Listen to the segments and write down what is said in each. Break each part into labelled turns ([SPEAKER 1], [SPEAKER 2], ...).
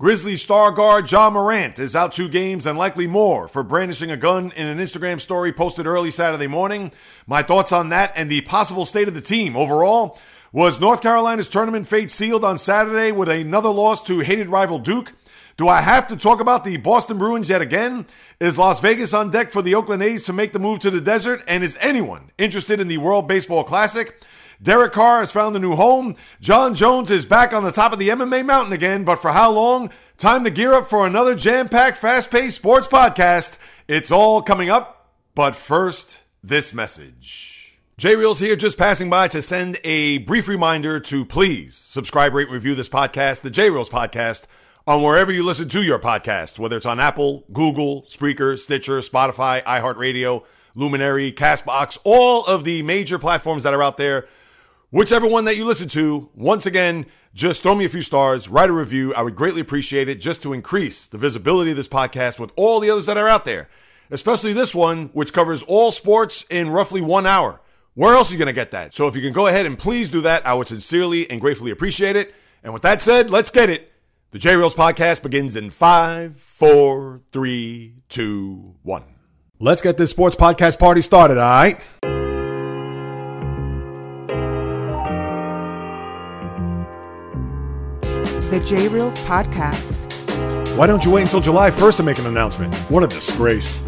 [SPEAKER 1] Grizzly star guard Ja Morant is out two games and likely more for brandishing a gun in an Instagram story posted early Saturday morning. My thoughts on that and the possible state of the team overall. Was North Carolina's tournament fate sealed on Saturday with another loss to hated rival Duke? Do I have to talk about the Boston Bruins yet again? Is Las Vegas on deck for the Oakland A's to make the move to the desert? And is anyone interested in the World Baseball Classic? Derek Carr has found a new home. Jon Jones is back on the top of the MMA mountain again, but for how long? Time to gear up for another jam packed, fast paced sports podcast. It's all coming up, but first, this message. J Reels here, just passing by to send a brief reminder to please subscribe, rate, review this podcast, the J Reels podcast, on wherever you listen to your podcast, whether it's on Apple, Google, Spreaker, Stitcher, Spotify, iHeartRadio, Luminary, Castbox, all of the major platforms that are out there whichever one that you listen to, once again, just throw me a few stars, write a review. I would greatly appreciate it just to increase the visibility of this podcast with all the others that are out there, especially this one, which covers all sports in roughly one hour. Where else are you going to get that? So if you can go ahead and please do that, I would sincerely and gratefully appreciate it. And with that said, let's get it. The J Reels podcast begins in five, four, three, two, one. Let's get this sports podcast party started, all right?
[SPEAKER 2] The J Reels podcast.
[SPEAKER 1] Why don't you wait until July 1st to make an announcement? What a disgrace.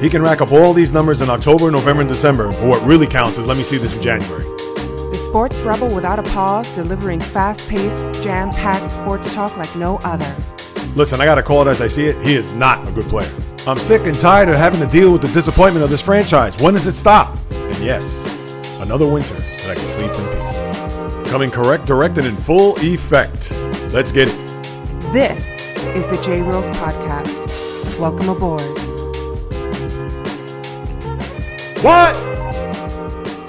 [SPEAKER 1] He can rack up all these numbers in October, November, and December, but what really counts is let me see this in January.
[SPEAKER 2] The sports rebel without a pause, delivering fast paced, jam packed sports talk like no other.
[SPEAKER 1] Listen, I gotta call it as I see it. He is not a good player. I'm sick and tired of having to deal with the disappointment of this franchise. When does it stop? And yes, another winter that I can sleep in peace. Coming correct, direct, and in full effect. Let's get it.
[SPEAKER 2] This is the J Reels podcast. Welcome aboard.
[SPEAKER 1] What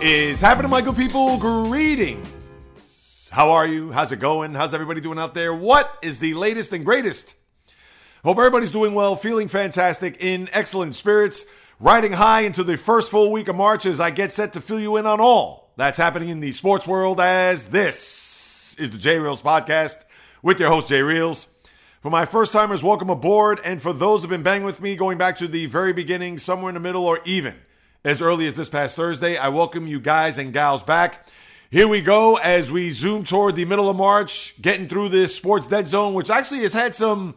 [SPEAKER 1] is happening, my good people? Greetings. How are you? How's it going? How's everybody doing out there? What is the latest and greatest? Hope everybody's doing well, feeling fantastic, in excellent spirits, riding high into the first full week of March as I get set to fill you in on all that's happening in the sports world as this is the J Reels podcast with your host, Jay Reels. For my first timers, welcome aboard. And for those who've been banging with me going back to the very beginning, somewhere in the middle, or even as early as this past Thursday, I welcome you guys and gals back. Here we go as we zoom toward the middle of March, getting through this sports dead zone, which actually has had some.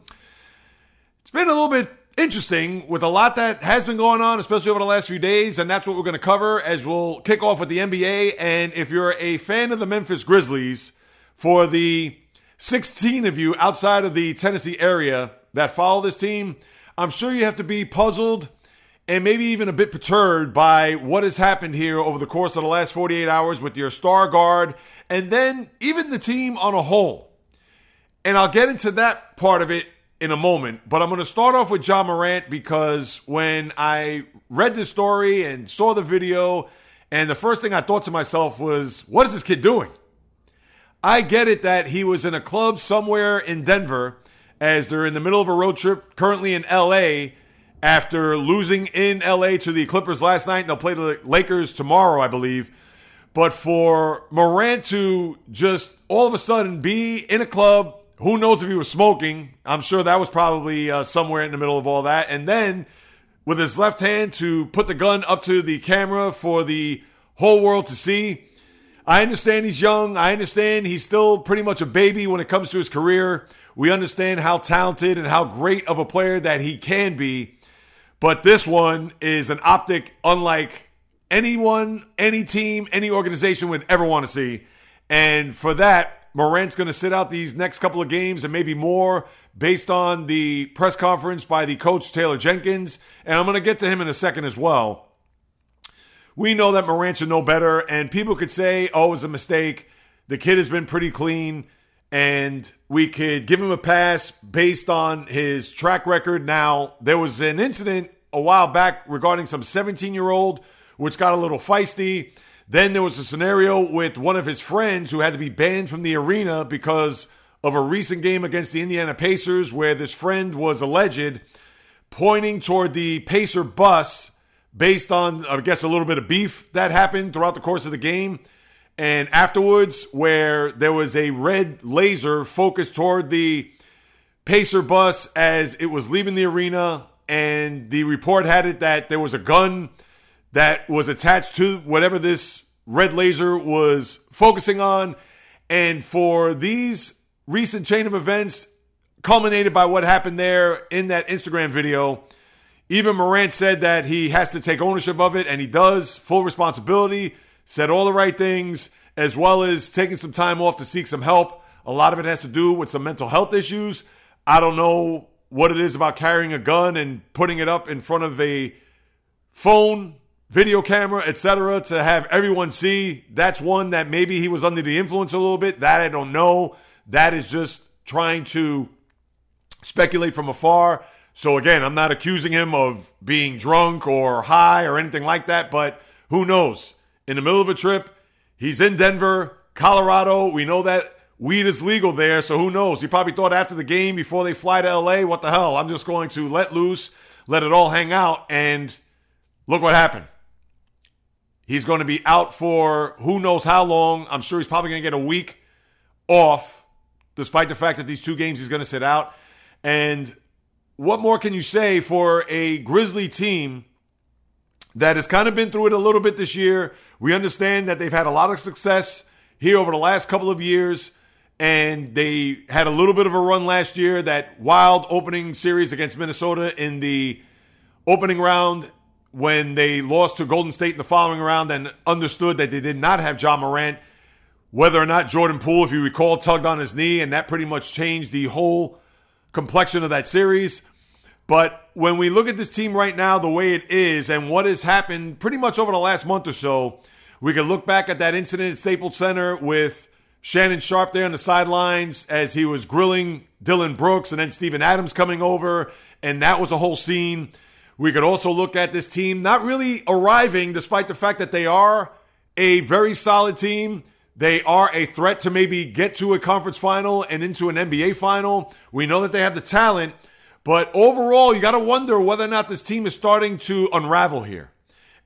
[SPEAKER 1] It's been a little bit interesting with a lot that has been going on, especially over the last few days. And that's what we're going to cover as we'll kick off with the NBA. And if you're a fan of the Memphis Grizzlies for the 16 of you outside of the Tennessee area that follow this team, I'm sure you have to be puzzled and maybe even a bit perturbed by what has happened here over the course of the last 48 hours with your star guard and then even the team on a whole. And I'll get into that part of it in a moment, but I'm going to start off with Ja Morant because when I read the story and saw the video, and the first thing I thought to myself was, what is this kid doing? I get it that he was in a club somewhere in Denver as they're in the middle of a road trip currently in LA after losing in LA to the Clippers last night. And they'll play the Lakers tomorrow, I believe. But for Morant to just all of a sudden be in a club, who knows if he was smoking? I'm sure that was probably uh, somewhere in the middle of all that. And then with his left hand to put the gun up to the camera for the whole world to see I understand he's young. I understand he's still pretty much a baby when it comes to his career. We understand how talented and how great of a player that he can be. But this one is an optic unlike anyone, any team, any organization would ever want to see. And for that, Morant's going to sit out these next couple of games and maybe more based on the press conference by the coach, Taylor Jenkins. And I'm going to get to him in a second as well we know that Morant know better, and people could say, oh, it was a mistake. The kid has been pretty clean, and we could give him a pass based on his track record. Now, there was an incident a while back regarding some 17 year old, which got a little feisty. Then there was a scenario with one of his friends who had to be banned from the arena because of a recent game against the Indiana Pacers, where this friend was alleged pointing toward the Pacer bus based on, I guess, a little bit of beef that happened throughout the course of the game. And afterwards, where there was a red laser focused toward the Pacer bus as it was leaving the arena, and the report had it that there was a gun that was attached to whatever this red laser was focusing on. And for these recent chain of events, culminated by what happened there in that Instagram video, even Morant said that he has to take ownership of it, and he does, full responsibility, said all the right things, as well as taking some time off to seek some help. A lot of it has to do with some mental health issues. I don't know what it is about carrying a gun and putting it up in front of a phone, video camera, etc., to have everyone see. That's one that maybe he was under the influence a little bit. That I don't know. That is just trying to speculate from afar. So again, I'm not accusing him of being drunk or high or anything like that, but who knows? In the middle of a trip, he's in Denver, Colorado. We know that weed is legal there, so who knows? He probably thought after the game, before they fly to LA, what the hell? I'm just going to let loose, let it all hang out, and look what happened. He's going to be out for who knows how long. I'm sure he's probably going to get a week off, despite the fact that these two games he's going to sit out. And what more can you say for a Grizzly team that has kind of been through it a little bit this year? We understand that they've had a lot of success here over the last couple of years, and they had a little bit of a run last year. That wild opening series against Minnesota in the opening round when they lost to Golden State in the following round and understood that they did not have Ja Morant. Whether or not Jordan Poole, if you recall, tugged on his knee, and that pretty much changed the whole complexion of that series. But when we look at this team right now, the way it is, and what has happened pretty much over the last month or so, we can look back at that incident at Staples Center with Shannon Sharpe there on the sidelines as he was grilling Dillon Brooks and then Steven Adams coming over, and that was a whole scene. We could also look at this team not really arriving, despite the fact that they are a very solid team. They are a threat to maybe get to a conference final and into an NBA final. We know that they have the talent, but overall, you got to wonder whether or not this team is starting to unravel here.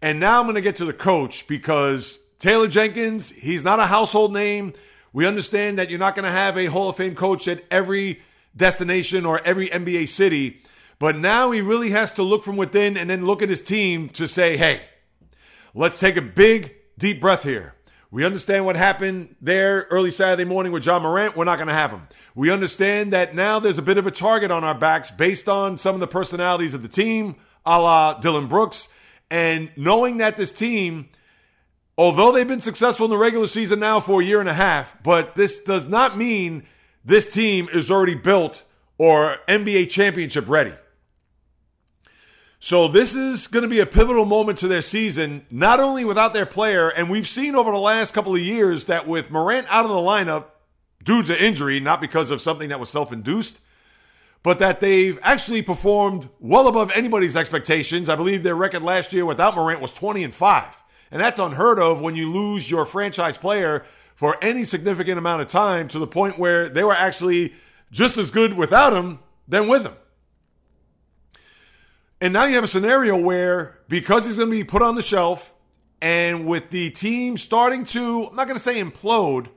[SPEAKER 1] And now I'm going to get to the coach because Taylor Jenkins, he's not a household name. We understand that you're not going to have a Hall of Fame coach at every destination or every NBA city, but now he really has to look from within and then look at his team to say, hey, let's take a big, deep breath here. We understand what happened there early Saturday morning with Ja Morant. We're not going to have him. We understand that now there's a bit of a target on our backs based on some of the personalities of the team, a la Dillon Brooks. And knowing that this team, although they've been successful in the regular season now for a year and a half, but this does not mean this team is already built or NBA championship ready. So this is going to be a pivotal moment to their season, not only without their player, and we've seen over the last couple of years that with Morant out of the lineup due to injury, not because of something that was self-induced, but that they've actually performed well above anybody's expectations. I believe their record last year without Morant was 20 and 5. And that's unheard of when you lose your franchise player for any significant amount of time to the point where they were actually just as good without him than with him. And now you have a scenario where because he's going to be put on the shelf and with the team starting to, I'm not going to say implode,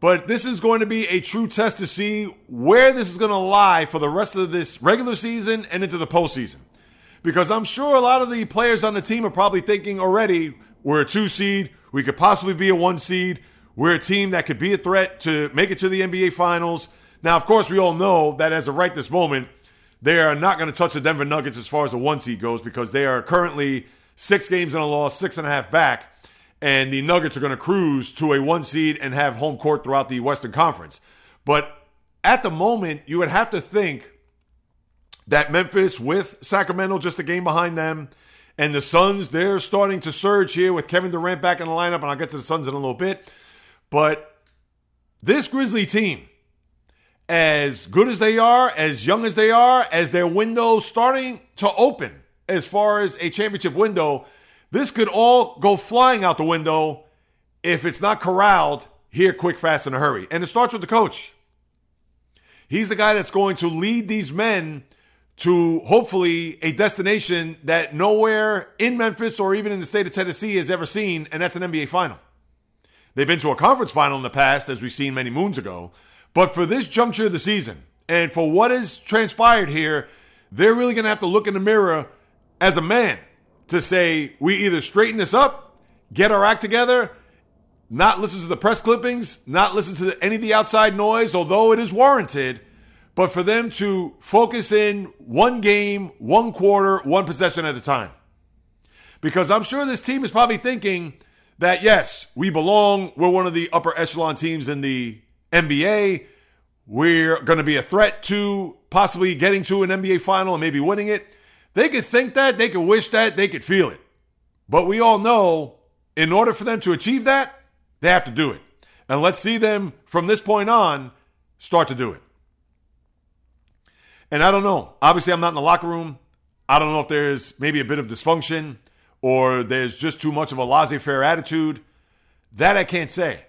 [SPEAKER 1] but this is going to be a true test to see where this is going to lie for the rest of this regular season and into the postseason. Because I'm sure a lot of the players on the team are probably thinking already, we're a two seed, we could possibly be a one seed, we're a team that could be a threat to make it to the NBA Finals. Now, of course, we all know that as of right this moment, they are not going to touch the Denver Nuggets as far as the one seed goes because they are currently six games in a loss, six and a half back. And the Nuggets are going to cruise to a one seed and have home court throughout the Western Conference. But at the moment, you would have to think that Memphis with Sacramento just a game behind them and the Suns, they're starting to surge here with Kevin Durant back in the lineup. And I'll get to the Suns in a little bit. But this Grizzly team, as good as they are, as young as they are, as their window starting to open as far as a championship window, this could all go flying out the window if it's not corralled here quick, fast, in a hurry. And it starts with the coach. He's the guy that's going to lead these men to hopefully a destination that nowhere in Memphis or even in the state of Tennessee has ever seen, and that's an NBA final. They've been to a conference final in the past, as we've seen many moons ago, but for this juncture of the season, And for what has transpired here, they're really going to have to look in the mirror as a man to say, we either straighten this up, get our act together, not listen to the press clippings, not listen to any of the outside noise, although it is warranted, but for them to focus in one game, one quarter, one possession at a time. Because I'm sure this team is probably thinking that, yes, we belong. We're one of the upper echelon teams in the NBA. We're going to be a threat to possibly getting to an NBA final and maybe winning it. They could think that, they could wish that, they could feel it. But we all know in order for them to achieve that, they have to do it. And let's see them from this point on start to do it. And I don't know. Obviously, I'm not in the locker room. I don't know if there's maybe a bit of dysfunction or there's just too much of a laissez faire attitude. That I can't say.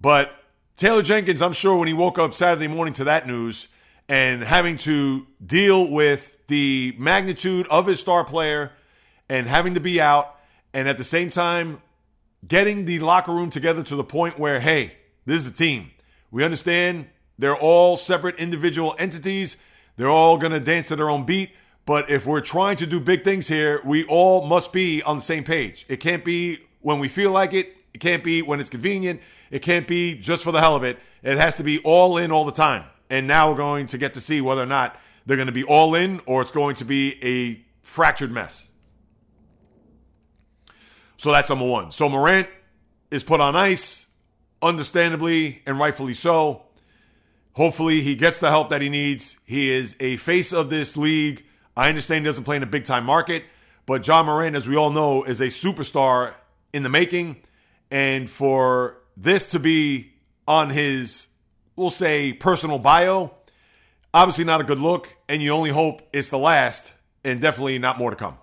[SPEAKER 1] But Taylor Jenkins, I'm sure when he woke up Saturday morning to that news and having to deal with the magnitude of his star player and having to be out, and at the same time, getting the locker room together to the point where, hey, this is a team. We understand they're all separate individual entities. They're all going to dance to their own beat. But if we're trying to do big things here, we all must be on the same page. It can't be when we feel like it. It can't be when it's convenient. It can't be just for the hell of it. It has to be all in all the time. And now we're going to get to see whether or not they're going to be all in or it's going to be a fractured mess. So that's number one. So Morant is put on ice, understandably and rightfully so. Hopefully, he gets the help that he needs. He is a face of this league. I understand he doesn't play in a big time market, but Ja Morant, as we all know, is a superstar in the making. And for this to be on his, we'll say, personal bio, obviously not a good look. And you only hope it's the last, and definitely not more to come.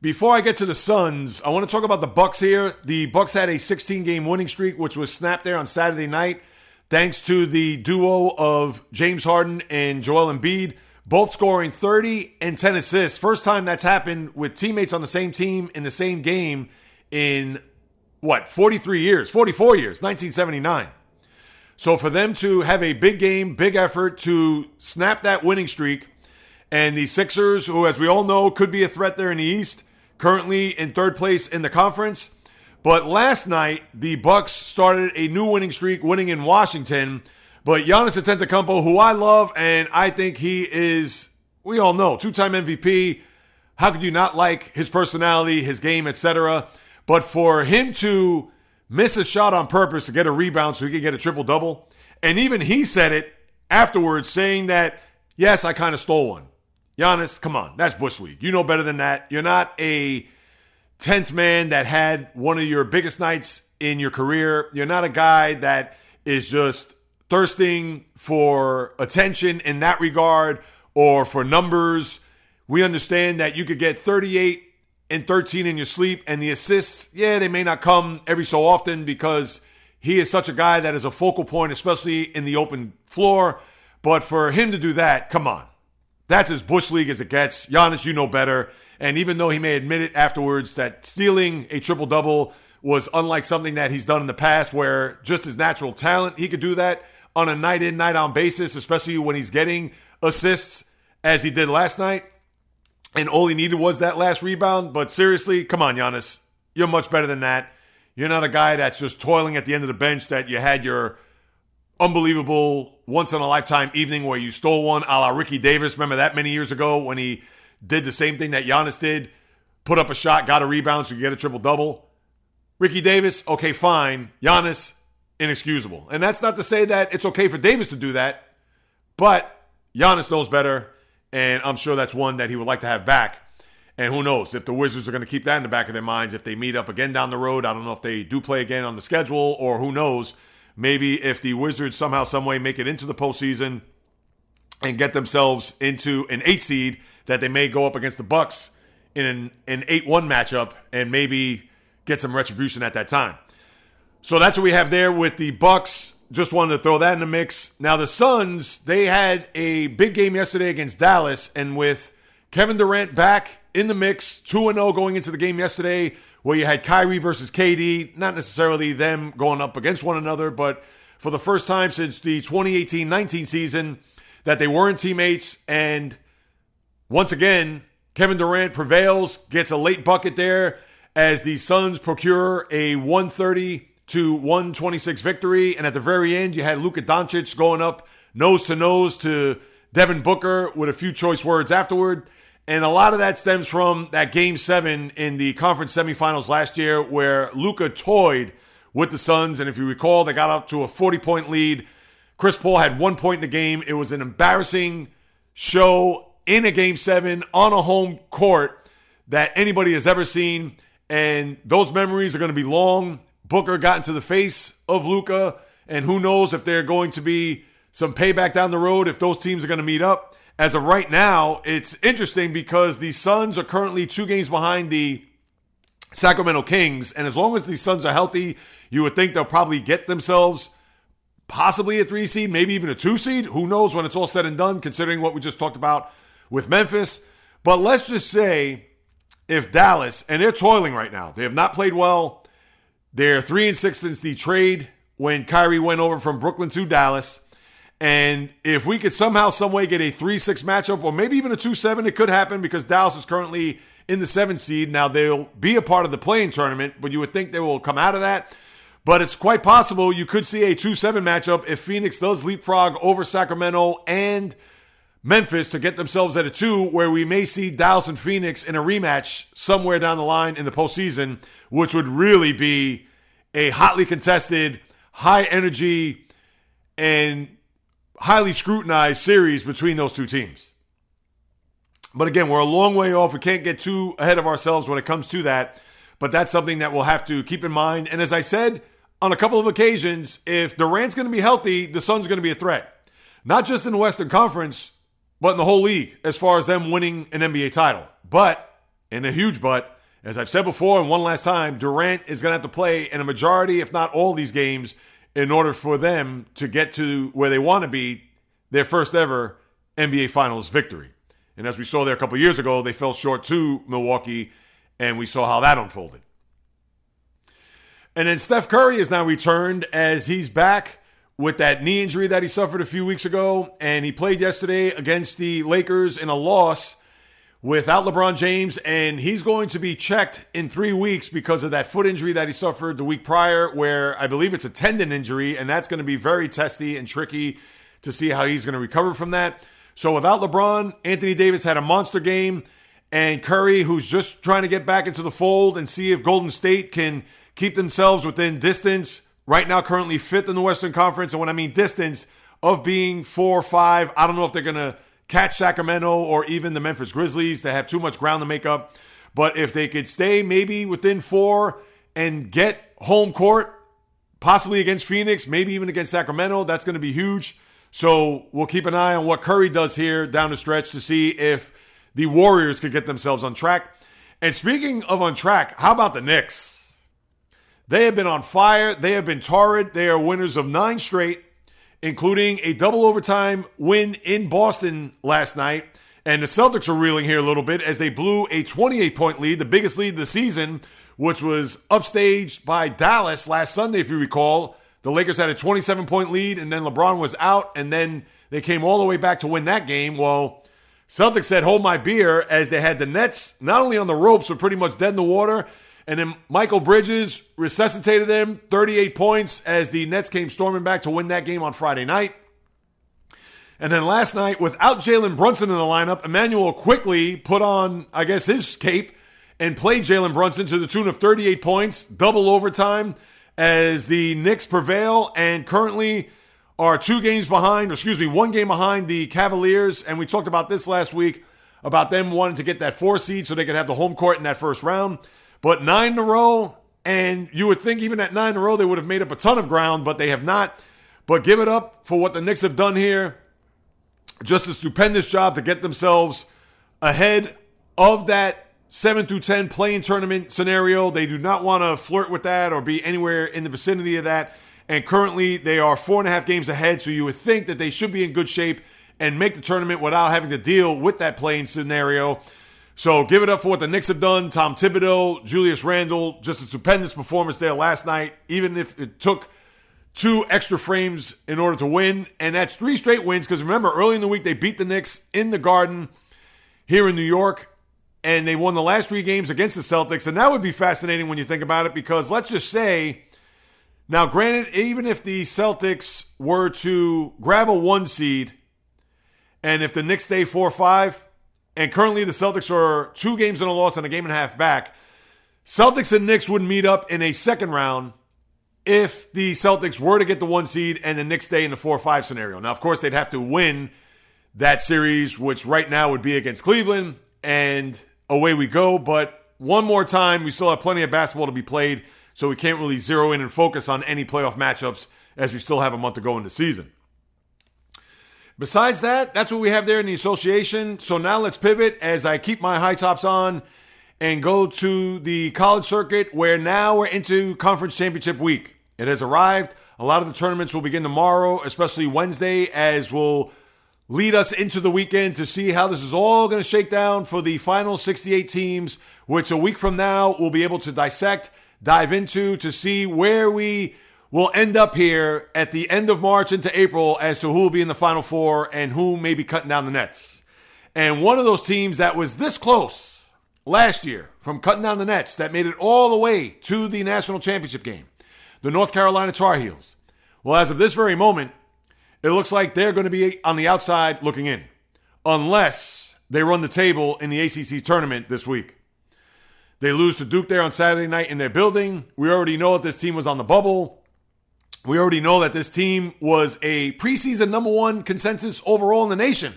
[SPEAKER 1] Before I get to the Suns, I want to talk about the Bucks here. The Bucks had a 16 game winning streak, which was snapped there on Saturday night, thanks to the duo of James Harden and Joel Embiid, both scoring 30 and 10 assists. First time that's happened with teammates on the same team in the same game in what, 43 years, 44 years, 1979. So for them to have a big game, big effort to snap that winning streak, and the Sixers, who, as we all know, could be a threat there in the East, currently in third place in the conference. But last night, the Bucks started a new winning streak, winning in Washington. But Giannis Antetokounmpo, who I love, and I think he is, we all know, two-time MVP. How could you not like his personality, his game, etc.? But for him to miss a shot on purpose to get a rebound so he could get a triple double, and even he said it afterwards, saying that yes, I kind of stole one. Giannis, come on, that's Bush League. You know better than that. You're not a 10th man that had one of your biggest nights in your career. You're not a guy that is just thirsting for attention in that regard or for numbers. We understand that you could get 38 and 13 in your sleep, and the assists, yeah, they may not come every so often because he is such a guy that is a focal point, especially in the open floor. But for him to do that, come on. That's as Bush League as it gets. Giannis, you know better. And even though he may admit it afterwards that stealing a triple double was unlike something that he's done in the past, where just his natural talent, he could do that on a night in, night out basis, especially when he's getting assists as he did last night. And all he needed was that last rebound. But seriously, come on, Giannis. You're much better than that. You're not a guy that's just toiling at the end of the bench that you had your unbelievable once in a lifetime evening where you stole one a la Ricky Davis. Remember that many years ago when he did the same thing that Giannis did, put up a shot, got a rebound, so you get a triple double. Ricky Davis, okay, fine. Giannis, inexcusable. And that's not to say that it's okay for Davis to do that, but Giannis knows better, and I'm sure that's one that he would like to have back. And who knows if the Wizards are going to keep that in the back of their minds if they meet up again down the road. I don't know if they do play again on the schedule, or who knows. Maybe if the Wizards somehow, someway make it into the postseason and get themselves into an eight seed, that they may go up against the Bucks in an, an 8-1 matchup and maybe get some retribution at that time. So that's what we have there with the Bucks. Just wanted to throw that in the mix. Now the Suns, they had a big game yesterday against Dallas, and with Kevin Durant back in the mix, two and zero going into the game yesterday, where you had Kyrie versus KD, not necessarily them going up against one another, but for the first time since the 2018 19 season that they weren't teammates. And once again, Kevin Durant prevails, gets a late bucket there as the Suns procure a 130 to 126 victory. And at the very end, you had Luka Doncic going up nose to nose to Devin Booker with a few choice words afterward. And a lot of that stems from that game seven in the conference semifinals last year where Luka toyed with the Suns. And if you recall, they got up to a 40 point lead. Chris Paul had one point in the game. It was an embarrassing show in a game seven on a home court that anybody has ever seen. And those memories are going to be long. Booker got into the face of Luka, and who knows if they're going to be some payback down the road if those teams are going to meet up. As of right now, it's interesting because the Suns are currently two games behind the Sacramento Kings, and as long as the Suns are healthy, you would think they'll probably get themselves possibly a three seed, maybe even a two seed. Who knows when it's all said and done, considering what we just talked about with Memphis. But let's just say if Dallas, and they're toiling right now, they have not played well. They're three and six since the trade when Kyrie went over from Brooklyn to Dallas. And if we could somehow, some way get a 3 6 matchup, or maybe even a 2 7, it could happen because Dallas is currently in the seven seed. Now, they'll be a part of the play-in tournament, but you would think they will come out of that. But it's quite possible you could see a 2 7 matchup if Phoenix does leapfrog over Sacramento and Memphis to get themselves at a 2, where we may see Dallas and Phoenix in a rematch somewhere down the line in the postseason, which would really be a hotly contested, high energy, and highly scrutinized series between those two teams. But again, we're a long way off. We can't get too ahead of ourselves when it comes to that. But that's something that we'll have to keep in mind. And as I said on a couple of occasions, if Durant's going to be healthy, the Suns are going to be a threat. Not just in the Western Conference, but in the whole league as far as them winning an NBA title. But, and a huge but, as I've said before and one last time, Durant is going to have to play in a majority, if not all these games, in order for them to get to where they want to be, their first ever NBA Finals victory. And as we saw there a couple years ago, they fell short to Milwaukee, and we saw how that unfolded. And then Steph Curry is now returned as he's back with that knee injury that he suffered a few weeks ago. And he played yesterday against the Lakers in a loss without LeBron James. And he's going to be checked in three weeks because of that foot injury that he suffered the week prior, where I believe it's a tendon injury. And that's going to be very testy and tricky to see how he's going to recover from that. So without LeBron, Anthony Davis had a monster game. And Curry, who's just trying to get back into the fold and see if Golden State can keep themselves within distance. Right now, currently fifth in the Western Conference. And when I mean distance of being four or five, I don't know if they're going to catch Sacramento or even the Memphis Grizzlies. They have too much ground to make up. But if they could stay maybe within four and get home court, possibly against Phoenix, maybe even against Sacramento, that's going to be huge. So we'll keep an eye on what Curry does here down the stretch to see if the Warriors could get themselves on track. And speaking of on track, how about the Knicks? They have been on fire. They have been torrid. They are winners of nine straight, including a double overtime win in Boston last night. And the Celtics are reeling here a little bit as they blew a 28 point lead, the biggest lead of the season, which was upstaged by Dallas last Sunday, if you recall. The Lakers had a 27 point lead, and then LeBron was out, and then they came all the way back to win that game. Well, Celtics said, hold my beer, as they had the Nets not only on the ropes, but pretty much dead in the water. And then Mikal Bridges resuscitated them, 38 points, as the Nets came storming back to win that game on Friday night. And then last night, without Jalen Brunson in the lineup, Immanuel Quickley put on, I guess, his cape and played Jalen Brunson to the tune of 38 points, double overtime as the Knicks prevail and currently are two games behind, or excuse me, one game behind the Cavaliers. And we talked about this last week about them wanting to get that four seed so they could have the home court in that first round. But nine in a row, and you would think even at nine in a row they would have made up a ton of ground, but they have not. But give it up for what the Knicks have done here. Just a stupendous job to get themselves ahead of that 7 through 10 play-in tournament scenario. They do not want to flirt with that or be anywhere in the vicinity of that. And currently, they are four and a half games ahead. So you would think that they should be in good shape and make the tournament without having to deal with that play-in scenario. So give it up for what the Knicks have done. Tom Thibodeau, Julius Randle, just a stupendous performance there last night. Even if it took two extra frames in order to win. And that's three straight wins because remember, early in the week, they beat the Knicks in the Garden here in New York. And they won the last three games against the Celtics. And that would be fascinating when you think about it because let's just say, now, granted, even if the Celtics were to grab a one seed, and if the Knicks stay 4 or 5, and currently the Celtics are two games in a loss and a game and a half back, Celtics and Knicks would meet up in a second round if the Celtics were to get the one seed and the Knicks stay in the 4 5 scenario. Now, of course, they'd have to win that series, which right now would be against Cleveland, and away we go. But one more time, we still have plenty of basketball to be played, so we can't really zero in and focus on any playoff matchups as we still have a month to go in the season. Besides that, that's what we have there in the association. So now let's pivot as I keep my high tops on and go to the college circuit where now we're into conference championship week. It has arrived. A lot of the tournaments will begin tomorrow, especially Wednesday, as we'll lead us into the weekend to see how this is all going to shake down for the final 68 teams, which a week from now we'll be able to dissect, dive into to see where we will end up here at the end of March into April as to who will be in the final four and who may be cutting down the nets. And one of those teams that was this close last year from cutting down the nets that made it all the way to the national championship game, the North Carolina Tar Heels. Well, as of this very moment, it looks like they're going to be on the outside looking in, unless they run the table in the ACC tournament this week. They lose to Duke there on Saturday night in their building. We already know that this team was on the bubble. We already know that this team was a preseason number one consensus overall in the nation.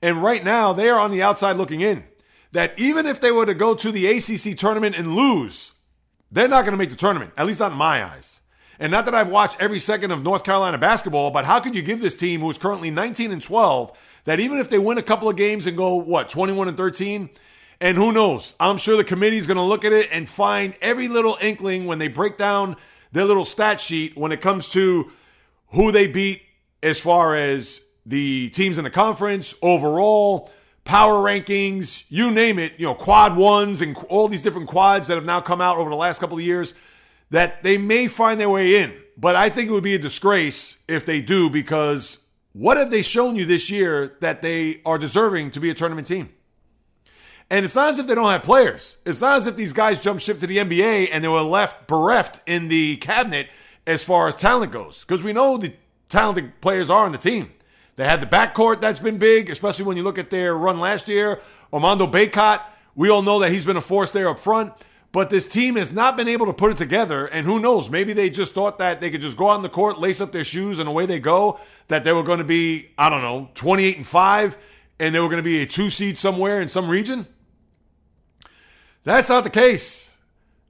[SPEAKER 1] And right now, they are on the outside looking in. That even if they were to go to the ACC tournament and lose, they're not going to make the tournament, at least not in my eyes. And not that I've watched every second of North Carolina basketball, but how could you give this team, who is currently 19 and 12, that even if they win a couple of games and go, what, 21 and 13? And who knows? I'm sure the committee is going to look at it and find every little inkling when they break down their little stat sheet when it comes to who they beat as far as the teams in the conference, overall, power rankings, you name it, you know, quad ones and all these different quads that have now come out over the last couple of years that they may find their way in. But I think it would be a disgrace if they do because what have they shown you this year that they are deserving to be a tournament team? And it's not as if they don't have players. It's not as if these guys jumped ship to the NBA and they were left bereft in the cabinet as far as talent goes. Because we know the talented players are on the team. They had the backcourt that's been big, especially when you look at their run last year. Armando Bacot, we all know that he's been a force there up front. But this team has not been able to put it together. And who knows? Maybe they just thought that they could just go out on the court, lace up their shoes, and away they go. That they were going to be, I don't know, 28 and 5, and they were going to be a two seed somewhere in some region. That's not the case.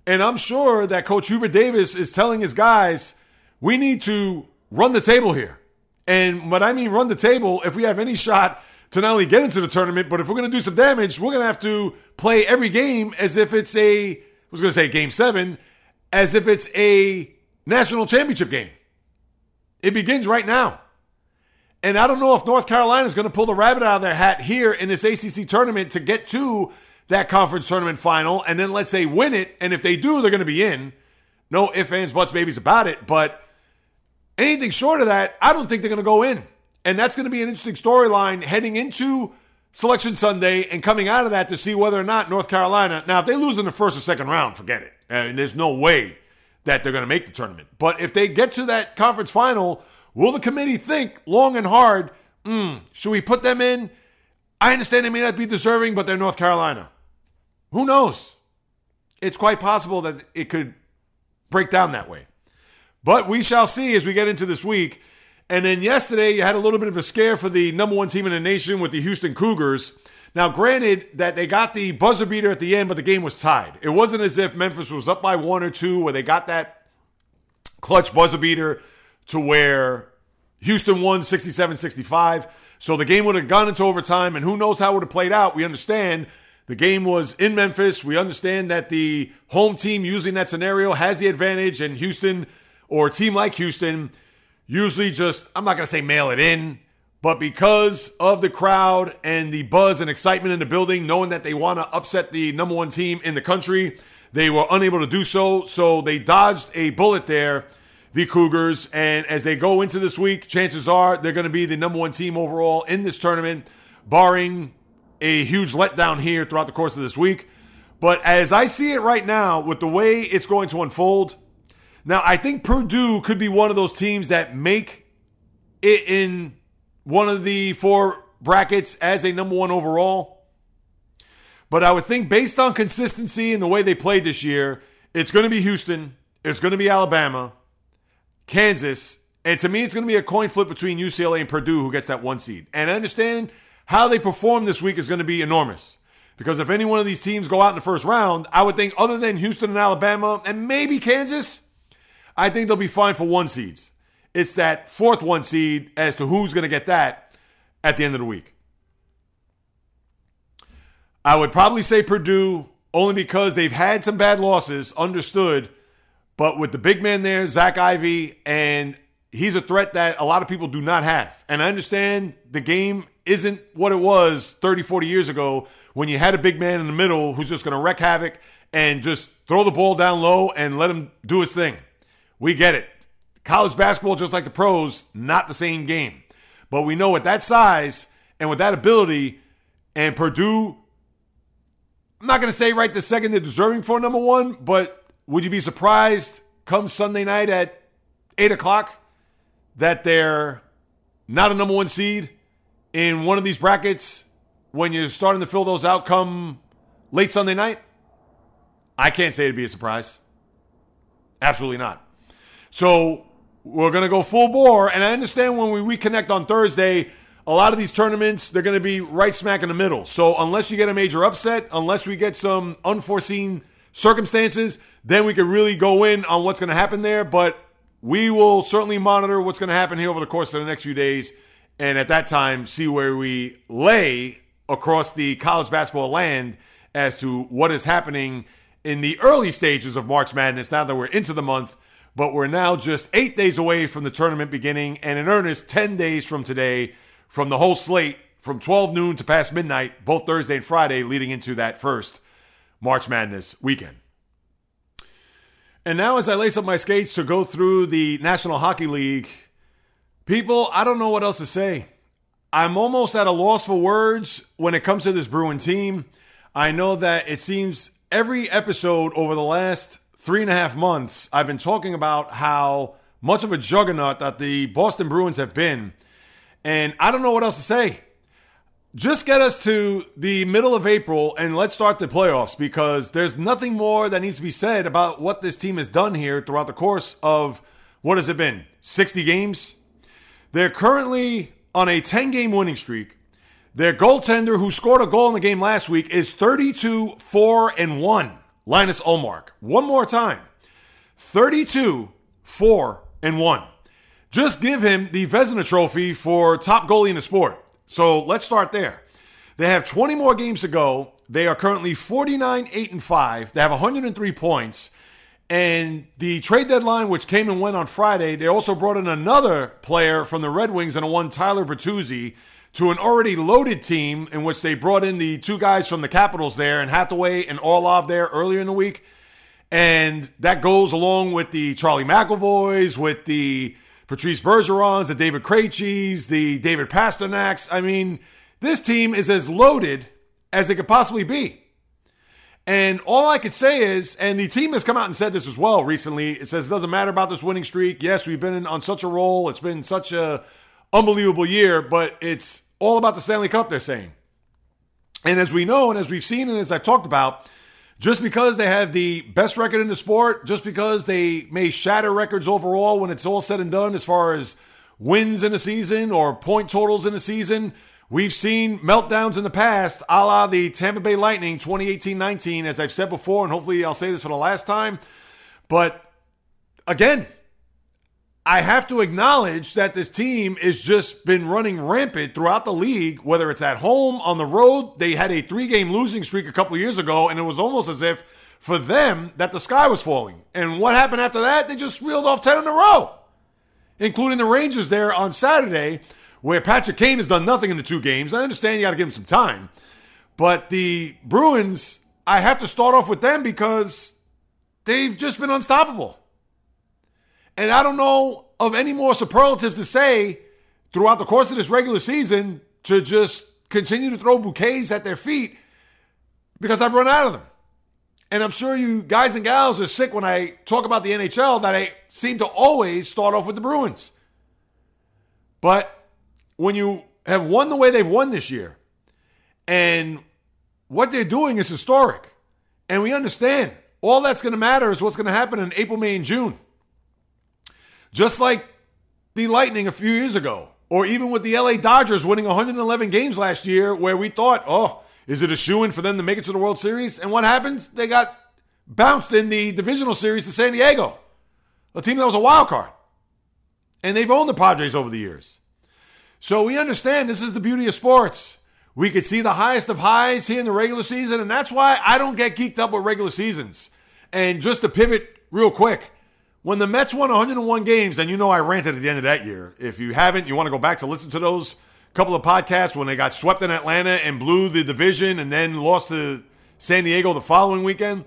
[SPEAKER 1] And I'm sure that Coach Hubert Davis is telling his guys, we need to run the table here. And what I mean, run the table, if we have any shot to not only get into the tournament, but if we're going to do some damage, we're going to have to play every game as if it's a, I was going to say game seven, as if it's a national championship game. It begins right now. And I don't know if North Carolina is going to pull the rabbit out of their hat here in this ACC tournament to get to that conference tournament final and then let's say win it. And if they do, they're going to be in. No ifs, ands, buts, babies about it. But anything short of that, I don't think they're going to go in. And that's going to be an interesting storyline heading into Selection Sunday and coming out of that to see whether or not North Carolina. Now, if they lose in the first or second round, forget it. I mean, there's no way that they're going to make the tournament. But if they get to that conference final, will the committee think long and hard, mm, should we put them in? I understand they may not be deserving, but they're North Carolina. Who knows? It's quite possible that it could break down that way. But we shall see as we get into this week. And then yesterday, you had a little bit of a scare for the number one team in the nation with the Houston Cougars. Now, granted that they got the buzzer beater at the end, but the game was tied. It wasn't as if Memphis was up by one or two where they got that clutch buzzer beater to where Houston won 67 65. So the game would have gone into overtime, and who knows how it would have played out. We understand the game was in Memphis. We understand that the home team using that scenario has the advantage, and Houston or a team like Houston usually just, I'm not going to say mail it in, but because of the crowd and the buzz and excitement in the building, knowing that they want to upset the number one team in the country, they were unable to do so. So they dodged a bullet there the Cougars. And as they go into this week, chances are they're going to be the number one team overall in this tournament, barring a huge letdown here throughout the course of this week. But as I see it right now, with the way it's going to unfold, now I think Purdue could be one of those teams that make it in one of the four brackets as a number one overall. But I would think based on consistency and the way they played this year, it's going to be Houston, it's going to be Alabama, Kansas, and to me, it's going to be a coin flip between UCLA and Purdue who gets that one seed. And I understand how they perform this week is going to be enormous. Because if any one of these teams go out in the first round, I would think other than Houston and Alabama and maybe Kansas, I think they'll be fine for one seeds. It's that fourth one seed as to who's going to get that at the end of the week. I would probably say Purdue only because they've had some bad losses, understood. But with the big man there, Zach Edey, and he's a threat that a lot of people do not have. And I understand the game isn't what it was 30, 40 years ago when you had a big man in the middle who's just going to wreak havoc and just throw the ball down low and let him do his thing. We get it. College basketball, just like the pros, not the same game. But we know at that size and with that ability, and Purdue, I'm not going to say right the second they're deserving for number one, but would you be surprised come Sunday night at 8 o'clock that they're not a number one seed in one of these brackets when you're starting to fill those out come late Sunday night? I can't say it'd be a surprise. Absolutely not. So we're going to go full bore. And I understand when we reconnect on Thursday, a lot of these tournaments, they're going to be right smack in the middle. So unless you get a major upset, unless we get some unforeseen circumstances, then we could really go in on what's going to happen there. But we will certainly monitor what's going to happen here over the course of the next few days. And at that time, see where we lay across the college basketball land as to what is happening in the early stages of March Madness now that we're into the month. But we're now just eight days away from the tournament beginning, and in earnest, 10 days from today, from the whole slate from 12 noon to past midnight, both Thursday and Friday, leading into that first March Madness weekend. And now, as I lace up my skates to go through the National Hockey League, people, I don't know what else to say. I'm almost at a loss for words when it comes to this Bruin team. I know that it seems every episode over the last three and a half months, I've been talking about how much of a juggernaut that the Boston Bruins have been. And I don't know what else to say. Just get us to the middle of April and let's start the playoffs because there's nothing more that needs to be said about what this team has done here throughout the course of what has it been? 60 games? They're currently on a 10 game winning streak. Their goaltender, who scored a goal in the game last week, is 32 4 and 1. Linus Ullmark. One more time 32 4 and 1. Just give him the Vezina Trophy for top goalie in the sport. So let's start there. They have 20 more games to go. They are currently 49 8 and 5. They have 103 points. And the trade deadline, which came and went on Friday, they also brought in another player from the Red Wings and a one Tyler Bertuzzi to an already loaded team in which they brought in the two guys from the Capitals there and Hathaway and Orlov there earlier in the week. And that goes along with the Charlie McAvoys, with the Patrice Bergerons, the David Krejcis, the David Pasternaks. I mean, this team is as loaded as it could possibly be. And all I could say is, and the team has come out and said this as well recently. It says it doesn't matter about this winning streak. Yes, we've been on such a roll. It's been such a unbelievable year, but it's all about the Stanley Cup. They're saying, and as we know, and as we've seen, and as I've talked about, just because they have the best record in the sport, just because they may shatter records overall when it's all said and done, as far as wins in a season or point totals in a season We've seen meltdowns in the past, a la the Tampa Bay Lightning 2018 19, as I've said before, and hopefully I'll say this for the last time. But again, I have to acknowledge that this team has just been running rampant throughout the league, whether it's at home, on the road. They had a three game losing streak a couple years ago, and it was almost as if for them that the sky was falling. And what happened after that? They just reeled off 10 in a row, including the Rangers there on Saturday where Patrick Kane has done nothing in the two games. I understand you got to give him some time. But the Bruins, I have to start off with them because they've just been unstoppable. And I don't know of any more superlatives to say throughout the course of this regular season to just continue to throw bouquets at their feet because I've run out of them. And I'm sure you guys and gals are sick when I talk about the NHL that I seem to always start off with the Bruins. But when you have won the way they've won this year, and what they're doing is historic, and we understand all that's going to matter is what's going to happen in April, May, and June. Just like the Lightning a few years ago, or even with the LA Dodgers winning 111 games last year, where we thought, oh, is it a shoe in for them to make it to the World Series? And what happens? They got bounced in the divisional series to San Diego, a team that was a wild card. And they've owned the Padres over the years. So we understand this is the beauty of sports. We could see the highest of highs here in the regular season, and that's why I don't get geeked up with regular seasons. And just to pivot real quick, when the Mets won 101 games, and you know I ranted at the end of that year. If you haven't, you want to go back to listen to those couple of podcasts when they got swept in Atlanta and blew the division and then lost to San Diego the following weekend.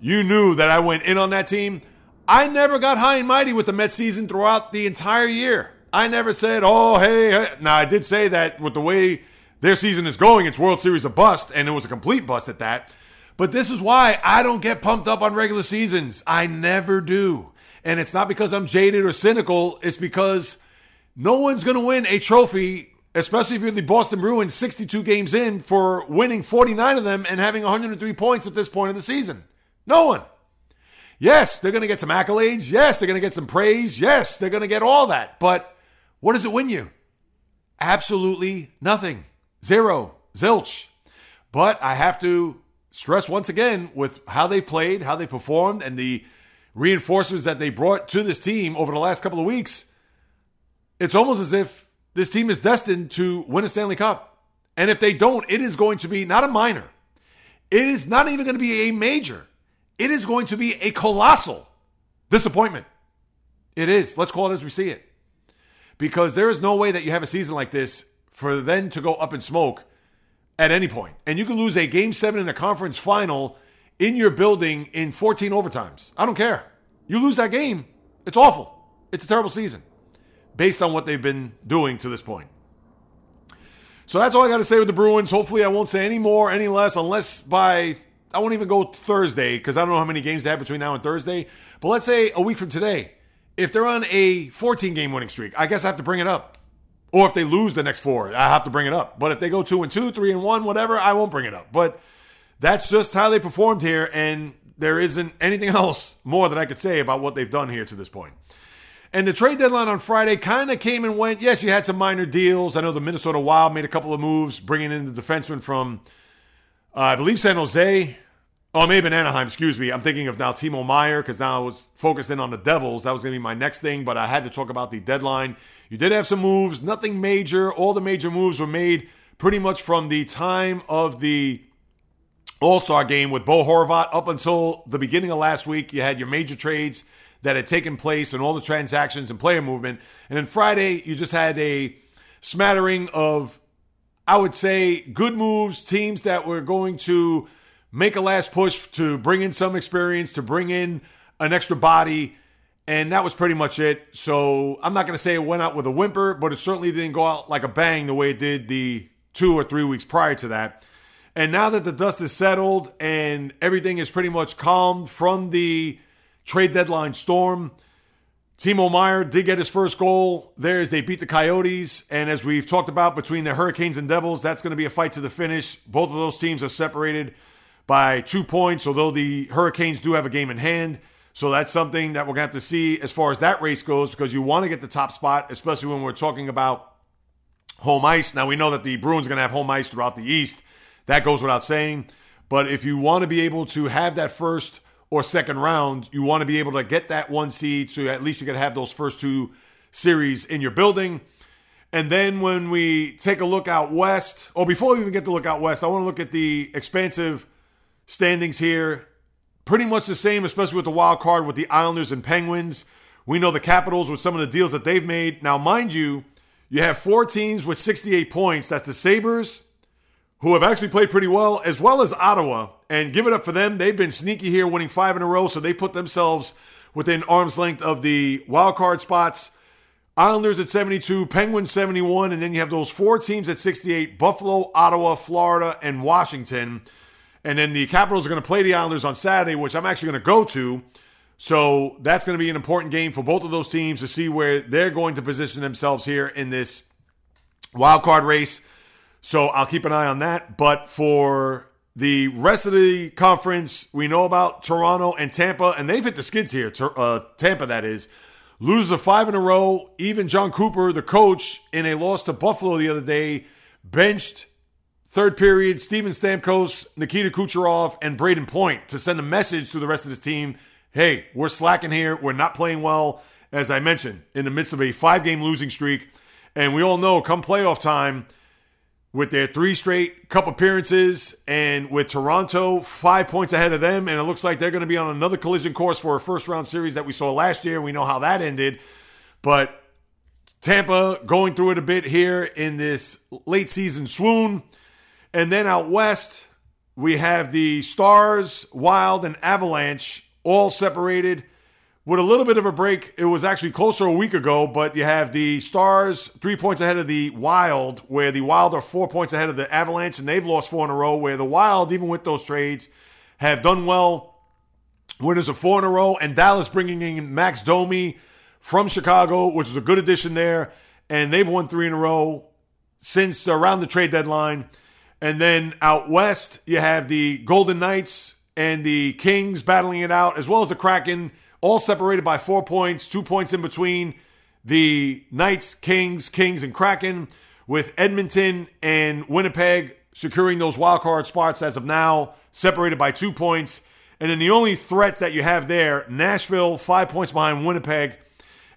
[SPEAKER 1] You knew that I went in on that team. I never got high and mighty with the Mets season throughout the entire year. I never said, oh, hey, hey. Now, I did say that with the way their season is going, it's World Series a bust, and it was a complete bust at that. But this is why I don't get pumped up on regular seasons. I never do. And it's not because I'm jaded or cynical, it's because no one's going to win a trophy, especially if you're the Boston Bruins 62 games in for winning 49 of them and having 103 points at this point in the season. No one. Yes, they're going to get some accolades. Yes, they're going to get some praise. Yes, they're going to get all that. But what does it win you? Absolutely nothing. Zero. Zilch. But I have to stress once again with how they played, how they performed, and the reinforcements that they brought to this team over the last couple of weeks. It's almost as if this team is destined to win a Stanley Cup. And if they don't, it is going to be not a minor. It is not even going to be a major. It is going to be a colossal disappointment. It is. Let's call it as we see it. Because there is no way that you have a season like this for them to go up in smoke at any point. And you can lose a game seven in a conference final in your building in 14 overtimes. I don't care. You lose that game, it's awful. It's a terrible season based on what they've been doing to this point. So that's all I got to say with the Bruins. Hopefully, I won't say any more, any less, unless by I won't even go Thursday because I don't know how many games they have between now and Thursday. But let's say a week from today, if they're on a 14 game winning streak, I guess I have to bring it up. Or if they lose the next four, I have to bring it up. But if they go two and two, three and one, whatever, I won't bring it up. But that's just how they performed here, and there isn't anything else more that I could say about what they've done here to this point. And the trade deadline on Friday kind of came and went. Yes, you had some minor deals. I know the Minnesota Wild made a couple of moves, bringing in the defenseman from, uh, I believe, San Jose. Oh, maybe in Anaheim, excuse me. I'm thinking of now Timo Meier because now I was focused in on the Devils. That was going to be my next thing, but I had to talk about the deadline. You did have some moves, nothing major. All the major moves were made pretty much from the time of the all Star game with Bo Horvat up until the beginning of last week. You had your major trades that had taken place and all the transactions and player movement. And then Friday, you just had a smattering of, I would say, good moves, teams that were going to make a last push to bring in some experience, to bring in an extra body. And that was pretty much it. So I'm not going to say it went out with a whimper, but it certainly didn't go out like a bang the way it did the two or three weeks prior to that. And now that the dust is settled and everything is pretty much calmed from the trade deadline storm, Timo Meier did get his first goal there as they beat the Coyotes. And as we've talked about between the Hurricanes and Devils, that's going to be a fight to the finish. Both of those teams are separated by two points, although the Hurricanes do have a game in hand. So that's something that we're going to have to see as far as that race goes because you want to get the top spot, especially when we're talking about home ice. Now, we know that the Bruins are going to have home ice throughout the East. That goes without saying. But if you want to be able to have that first or second round, you want to be able to get that one seed so at least you can have those first two series in your building. And then when we take a look out west, or before we even get to look out west, I want to look at the expansive standings here. Pretty much the same, especially with the wild card with the Islanders and Penguins. We know the Capitals with some of the deals that they've made. Now, mind you, you have four teams with 68 points. That's the Sabres, who have actually played pretty well, as well as Ottawa. And give it up for them. They've been sneaky here, winning five in a row, so they put themselves within arm's length of the wild card spots. Islanders at 72, Penguins 71, and then you have those four teams at 68 Buffalo, Ottawa, Florida, and Washington. And then the Capitals are going to play the Islanders on Saturday, which I'm actually going to go to. So that's going to be an important game for both of those teams to see where they're going to position themselves here in this wild card race. So I'll keep an eye on that. But for the rest of the conference, we know about Toronto and Tampa, and they've hit the skids here. Uh, Tampa, that is. Loses a five in a row. Even Jon Cooper, the coach, in a loss to Buffalo the other day, benched third period Steven Stamkos, Nikita Kucherov, and Brayden Point to send a message to the rest of the team hey, we're slacking here. We're not playing well, as I mentioned, in the midst of a five game losing streak. And we all know come playoff time, with their three straight cup appearances and with Toronto five points ahead of them. And it looks like they're going to be on another collision course for a first round series that we saw last year. We know how that ended. But Tampa going through it a bit here in this late season swoon. And then out west, we have the Stars, Wild, and Avalanche all separated with a little bit of a break. It was actually closer a week ago, but you have the Stars three points ahead of the Wild, where the Wild are four points ahead of the Avalanche, and they've lost four in a row. Where the Wild, even with those trades, have done well. Winners of four in a row, and Dallas bringing in Max Domi from Chicago, which is a good addition there, and they've won three in a row since around the trade deadline. And then out west, you have the Golden Knights and the Kings battling it out, as well as the Kraken all separated by four points, two points in between the Knights, Kings, Kings, and Kraken, with Edmonton and Winnipeg securing those wild card spots as of now, separated by two points. And then the only threats that you have there, Nashville, five points behind Winnipeg,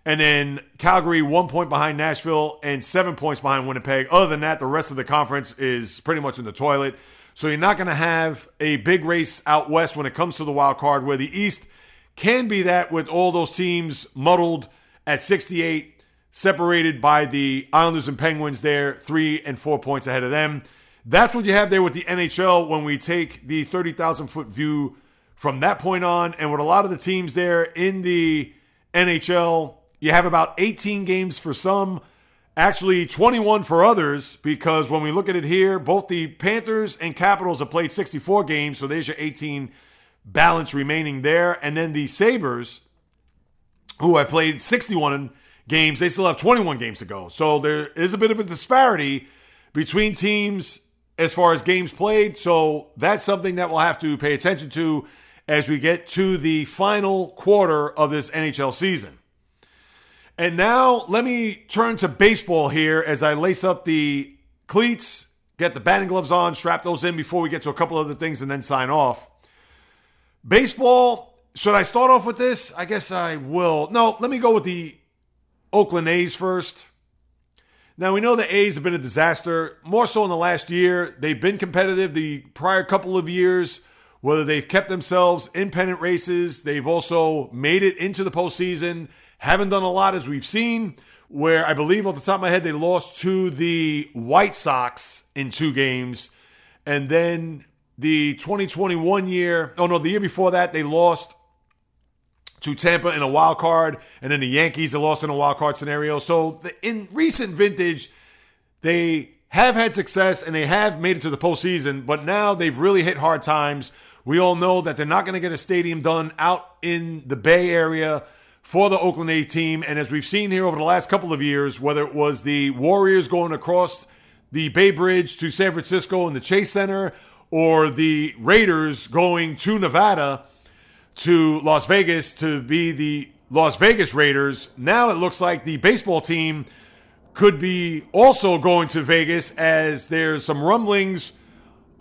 [SPEAKER 1] and then Calgary, one point behind Nashville, and seven points behind Winnipeg. Other than that, the rest of the conference is pretty much in the toilet. So you're not going to have a big race out west when it comes to the wild card, where the East can be that with all those teams muddled at 68, separated by the Islanders and Penguins there, three and four points ahead of them. That's what you have there with the NHL when we take the 30,000 foot view from that point on. And with a lot of the teams there in the NHL, you have about 18 games for some, actually 21 for others, because when we look at it here, both the Panthers and Capitals have played 64 games, so there's your 18 balance remaining there. And then the Sabres, who have played 61 games, they still have 21 games to go. So there is a bit of a disparity between teams as far as games played. So that's something that we'll have to pay attention to as we get to the final quarter of this NHL season. And now let me turn to baseball here as I lace up the cleats, get the batting gloves on, strap those in before we get to a couple other things and then sign off. Baseball, should I start off with this? I guess I will. No, let me go with the Oakland A's first. Now, we know the A's have been a disaster, more so in the last year. They've been competitive the prior couple of years, whether they've kept themselves in pennant races, they've also made it into the postseason. Haven't done a lot as we've seen, where I believe off the top of my head, they lost to the White Sox in two games. And then the 2021 year, oh no, the year before that, they lost to Tampa in a wild card, and then the Yankees have lost in a wild card scenario. So the, in recent vintage, they have had success and they have made it to the postseason, but now they've really hit hard times. We all know that they're not going to get a stadium done out in the Bay Area for the Oakland A team. And as we've seen here over the last couple of years, whether it was the Warriors going across the Bay Bridge to San Francisco in the Chase Center, or the Raiders going to Nevada to Las Vegas to be the Las Vegas Raiders. Now it looks like the baseball team could be also going to Vegas as there's some rumblings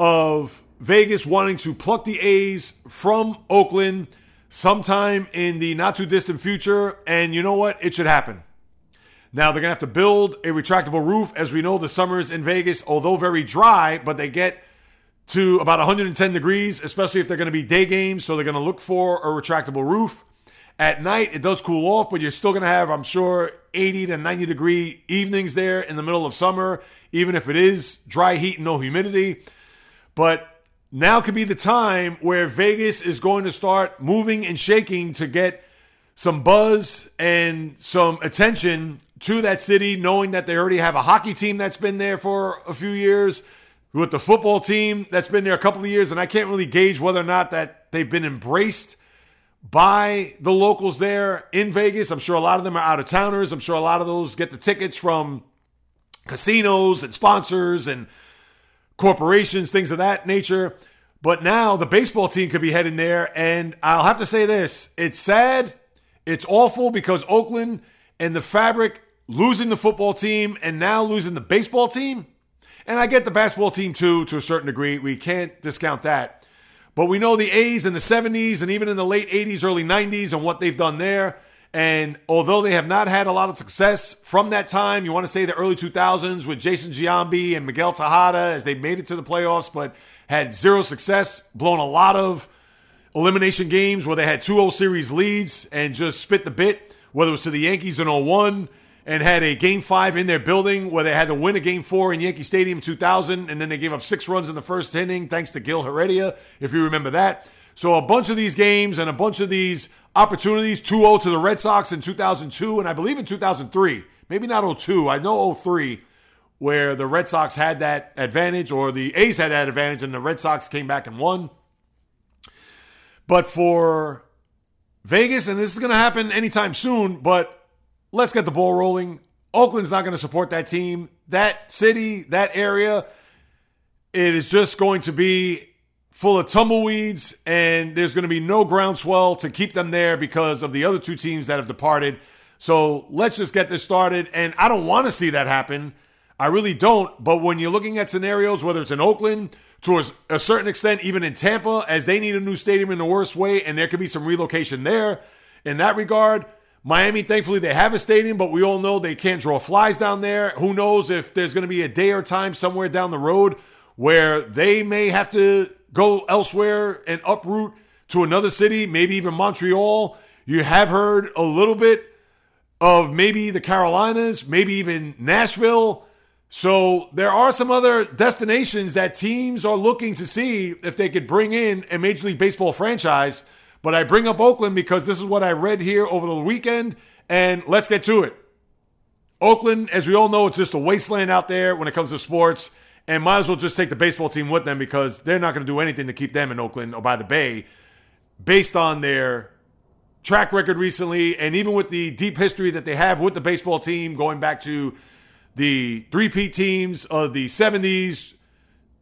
[SPEAKER 1] of Vegas wanting to pluck the A's from Oakland sometime in the not too distant future. And you know what? It should happen. Now they're going to have to build a retractable roof. As we know, the summers in Vegas, although very dry, but they get to about 110 degrees, especially if they're going to be day games. So they're going to look for a retractable roof. At night, it does cool off, but you're still going to have, I'm sure, 80 to 90 degree evenings there in the middle of summer, even if it is dry heat and no humidity. But now could be the time where Vegas is going to start moving and shaking to get some buzz and some attention to that city, knowing that they already have a hockey team that's been there for a few years, with the football team that's been there a couple of years, and I can't really gauge whether or not that they've been embraced by the locals there in Vegas. I'm sure a lot of them are out of towners. I'm sure a lot of those get the tickets from casinos and sponsors and corporations, things of that nature. But now the baseball team could be heading there. And I'll have to say this it's sad. It's awful because Oakland and the fabric losing the football team and now losing the baseball team. And I get the basketball team too, to a certain degree. We can't discount that. But we know the A's in the 70s and even in the late 80s, early 90s and what they've done there. And although they have not had a lot of success from that time, you want to say the early 2000s with Jason Giambi and Miguel Tejada as they made it to the playoffs, but had zero success, blown a lot of elimination games where they had 2-0 series leads and just spit the bit, whether it was to the Yankees in 01 and had a game five in their building where they had to win a game four in Yankee Stadium 2000, and then they gave up six runs in the first inning thanks to Gil Heredia, if you remember that. So a bunch of these games and a bunch of these opportunities 2-0 to the Red Sox in 2002 and I believe in 2003. Maybe not 02. I know 03 where the Red Sox had that advantage or the A's had that advantage and the Red Sox came back and won. But for Vegas, and this is going to happen anytime soon, but let's get the ball rolling. Oakland's not going to support that team. That city, that area, it is just going to be full of tumbleweeds, and there's going to be no groundswell to keep them there because of the other two teams that have departed. So let's just get this started. And I don't want to see that happen. I really don't. But when you're looking at scenarios, whether it's in Oakland, to a certain extent, even in Tampa, as they need a new stadium in the worst way, and there could be some relocation there in that regard. Miami, thankfully, they have a stadium, but we all know they can't draw flies down there. Who knows if there's going to be a day or time somewhere down the road where they may have to go elsewhere and uproot to another city, maybe even Montreal. You have heard a little bit of maybe the Carolinas, maybe even Nashville. So there are some other destinations that teams are looking to see if they could bring in a Major League Baseball franchise. But I bring up Oakland because this is what I read here over the weekend, and let's get to it. Oakland, as we all know, it's just a wasteland out there when it comes to sports, and might as well just take the baseball team with them because they're not going to do anything to keep them in Oakland or by the Bay based on their track record recently, and even with the deep history that they have with the baseball team going back to the 3P teams of the 70s,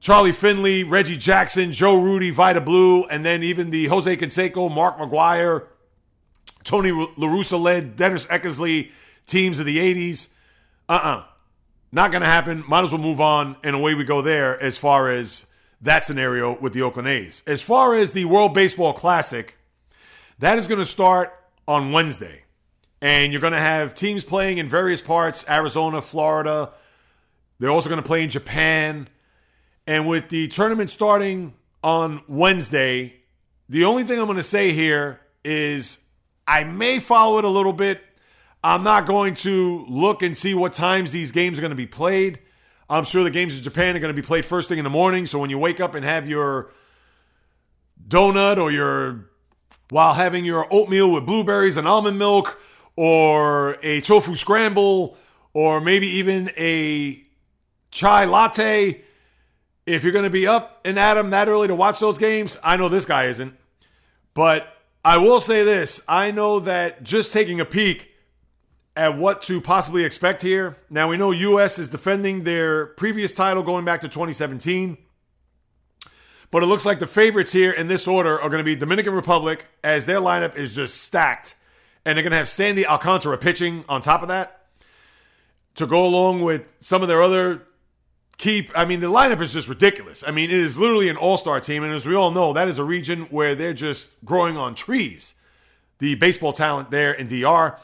[SPEAKER 1] Charlie Finley, Reggie Jackson, Joe Rudi, Vida Blue, and then even the Jose Canseco, Mark McGwire, Tony La Russa led Dennis Eckersley teams of the 80s. Uh-uh. Not going to happen. Might as well move on, and away we go there as far as that scenario with the Oakland A's. As far as the World Baseball Classic, that is going to start on Wednesday. And you're going to have teams playing in various parts Arizona, Florida. They're also going to play in Japan. And with the tournament starting on Wednesday, the only thing I'm going to say here is I may follow it a little bit. I'm not going to look and see what times these games are going to be played. I'm sure the games in Japan are going to be played first thing in the morning. So when you wake up and have your donut or your while having your oatmeal with blueberries and almond milk or a tofu scramble or maybe even a chai latte. If you're going to be up and at 'em that early to watch those games, I know this guy isn't. But I will say this I know that just taking a peek at what to possibly expect here. Now, we know U.S. is defending their previous title going back to 2017. But it looks like the favorites here in this order are going to be Dominican Republic, as their lineup is just stacked and they're going to have Sandy Alcantara pitching on top of that to go along with some of their other keep. I mean, the lineup is just ridiculous. I mean, it is literally an all star team. And as we all know, that is a region where they're just growing on trees, the baseball talent there in DR.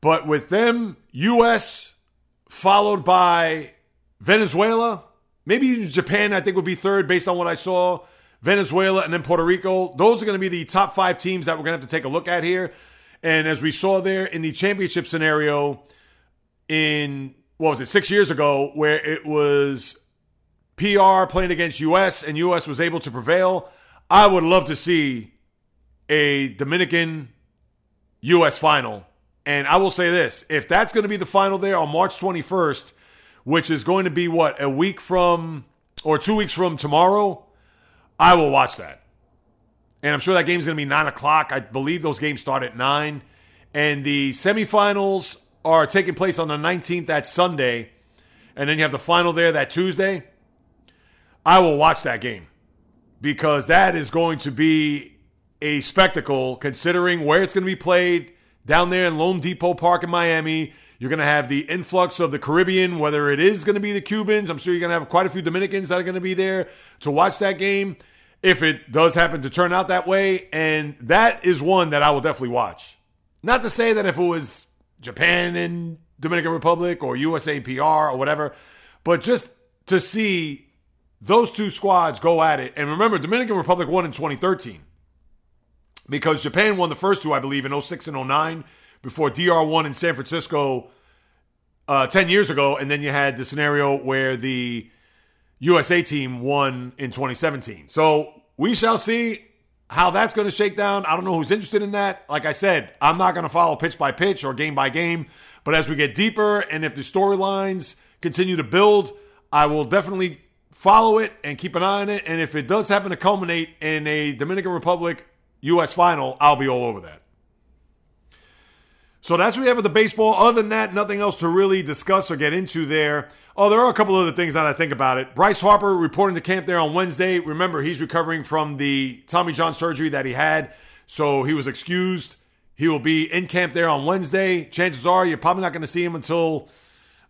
[SPEAKER 1] But with them, U.S. followed by Venezuela, maybe Japan, I think would be third based on what I saw. Venezuela and then Puerto Rico. Those are going to be the top five teams that we're going to have to take a look at here. And as we saw there in the championship scenario in, what was it, six years ago, where it was PR playing against US and US was able to prevail, I would love to see a Dominican U.S. final. And I will say this if that's going to be the final there on March 21st, which is going to be what, a week from or two weeks from tomorrow, I will watch that. And I'm sure that game's going to be 9 o'clock. I believe those games start at 9. And the semifinals are taking place on the 19th, that Sunday. And then you have the final there that Tuesday. I will watch that game because that is going to be a spectacle considering where it's going to be played down there in loanDepot Park in Miami. You're going to have the influx of the Caribbean, whether it is going to be the Cubans. I'm sure you're going to have quite a few Dominicans that are going to be there to watch that game if it does happen to turn out that way. And that is one that I will definitely watch. Not to say that if it was Japan and Dominican Republic or USAPR or whatever, but just to see those two squads go at it. And remember, Dominican Republic won in 2013 because Japan won the first two, I believe, in 06 and 09 before DR won in San Francisco uh, 10 years ago. And then you had the scenario where the USA team won in 2017. So we shall see how that's going to shake down. I don't know who's interested in that. Like I said, I'm not going to follow pitch by pitch or game by game. But as we get deeper and if the storylines continue to build, I will definitely follow it and keep an eye on it. And if it does happen to culminate in a Dominican Republic U.S. final, I'll be all over that. So that's what we have with the baseball. Other than that, nothing else to really discuss or get into there. Oh, there are a couple other things that I think about it. Bryce Harper reporting to camp there on Wednesday. Remember, he's recovering from the Tommy John surgery that he had, so he was excused. He will be in camp there on Wednesday. Chances are you're probably not going to see him until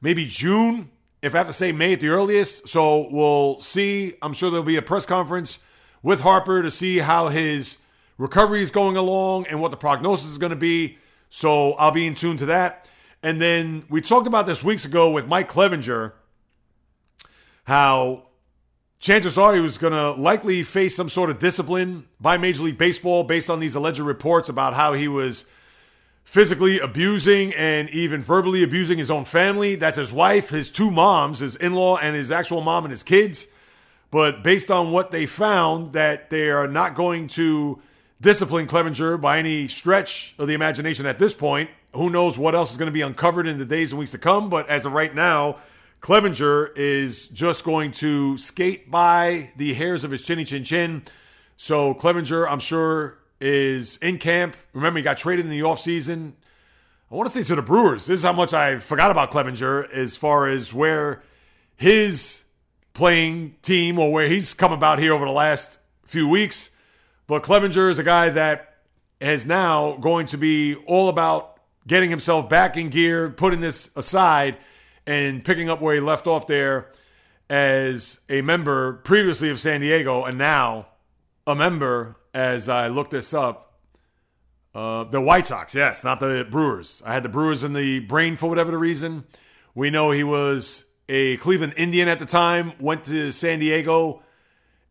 [SPEAKER 1] maybe June, if I have to say May at the earliest. So we'll see. I'm sure there'll be a press conference with Harper to see how his recovery is going along and what the prognosis is going to be. So I'll be in tune to that. And then we talked about this weeks ago with Mike Clevinger, how chances are he was going to likely face some sort of discipline by Major League Baseball based on these alleged reports about how he was physically abusing and even verbally abusing his own family. That's his wife, his two moms, his in law, and his actual mom and his kids. But based on what they found, that they are not going to discipline Clevinger by any stretch of the imagination at this point. Who knows what else is going to be uncovered in the days and weeks to come? But as of right now, Clevinger is just going to skate by the hairs of his chinny chin chin. So Clevinger, I'm sure, is in camp. Remember, he got traded in the offseason. I want to say to the Brewers. This is how much I forgot about Clevinger as far as where his playing team or where he's come about here over the last few weeks. But Clevinger is a guy that is now going to be all about getting himself back in gear, putting this aside, and picking up where he left off there as a member previously of San Diego and now a member, as I looked this up, uh, the White Sox. Yes, not the Brewers. I had the Brewers in the brain for whatever the reason. We know he was a Cleveland Indian at the time, went to San Diego,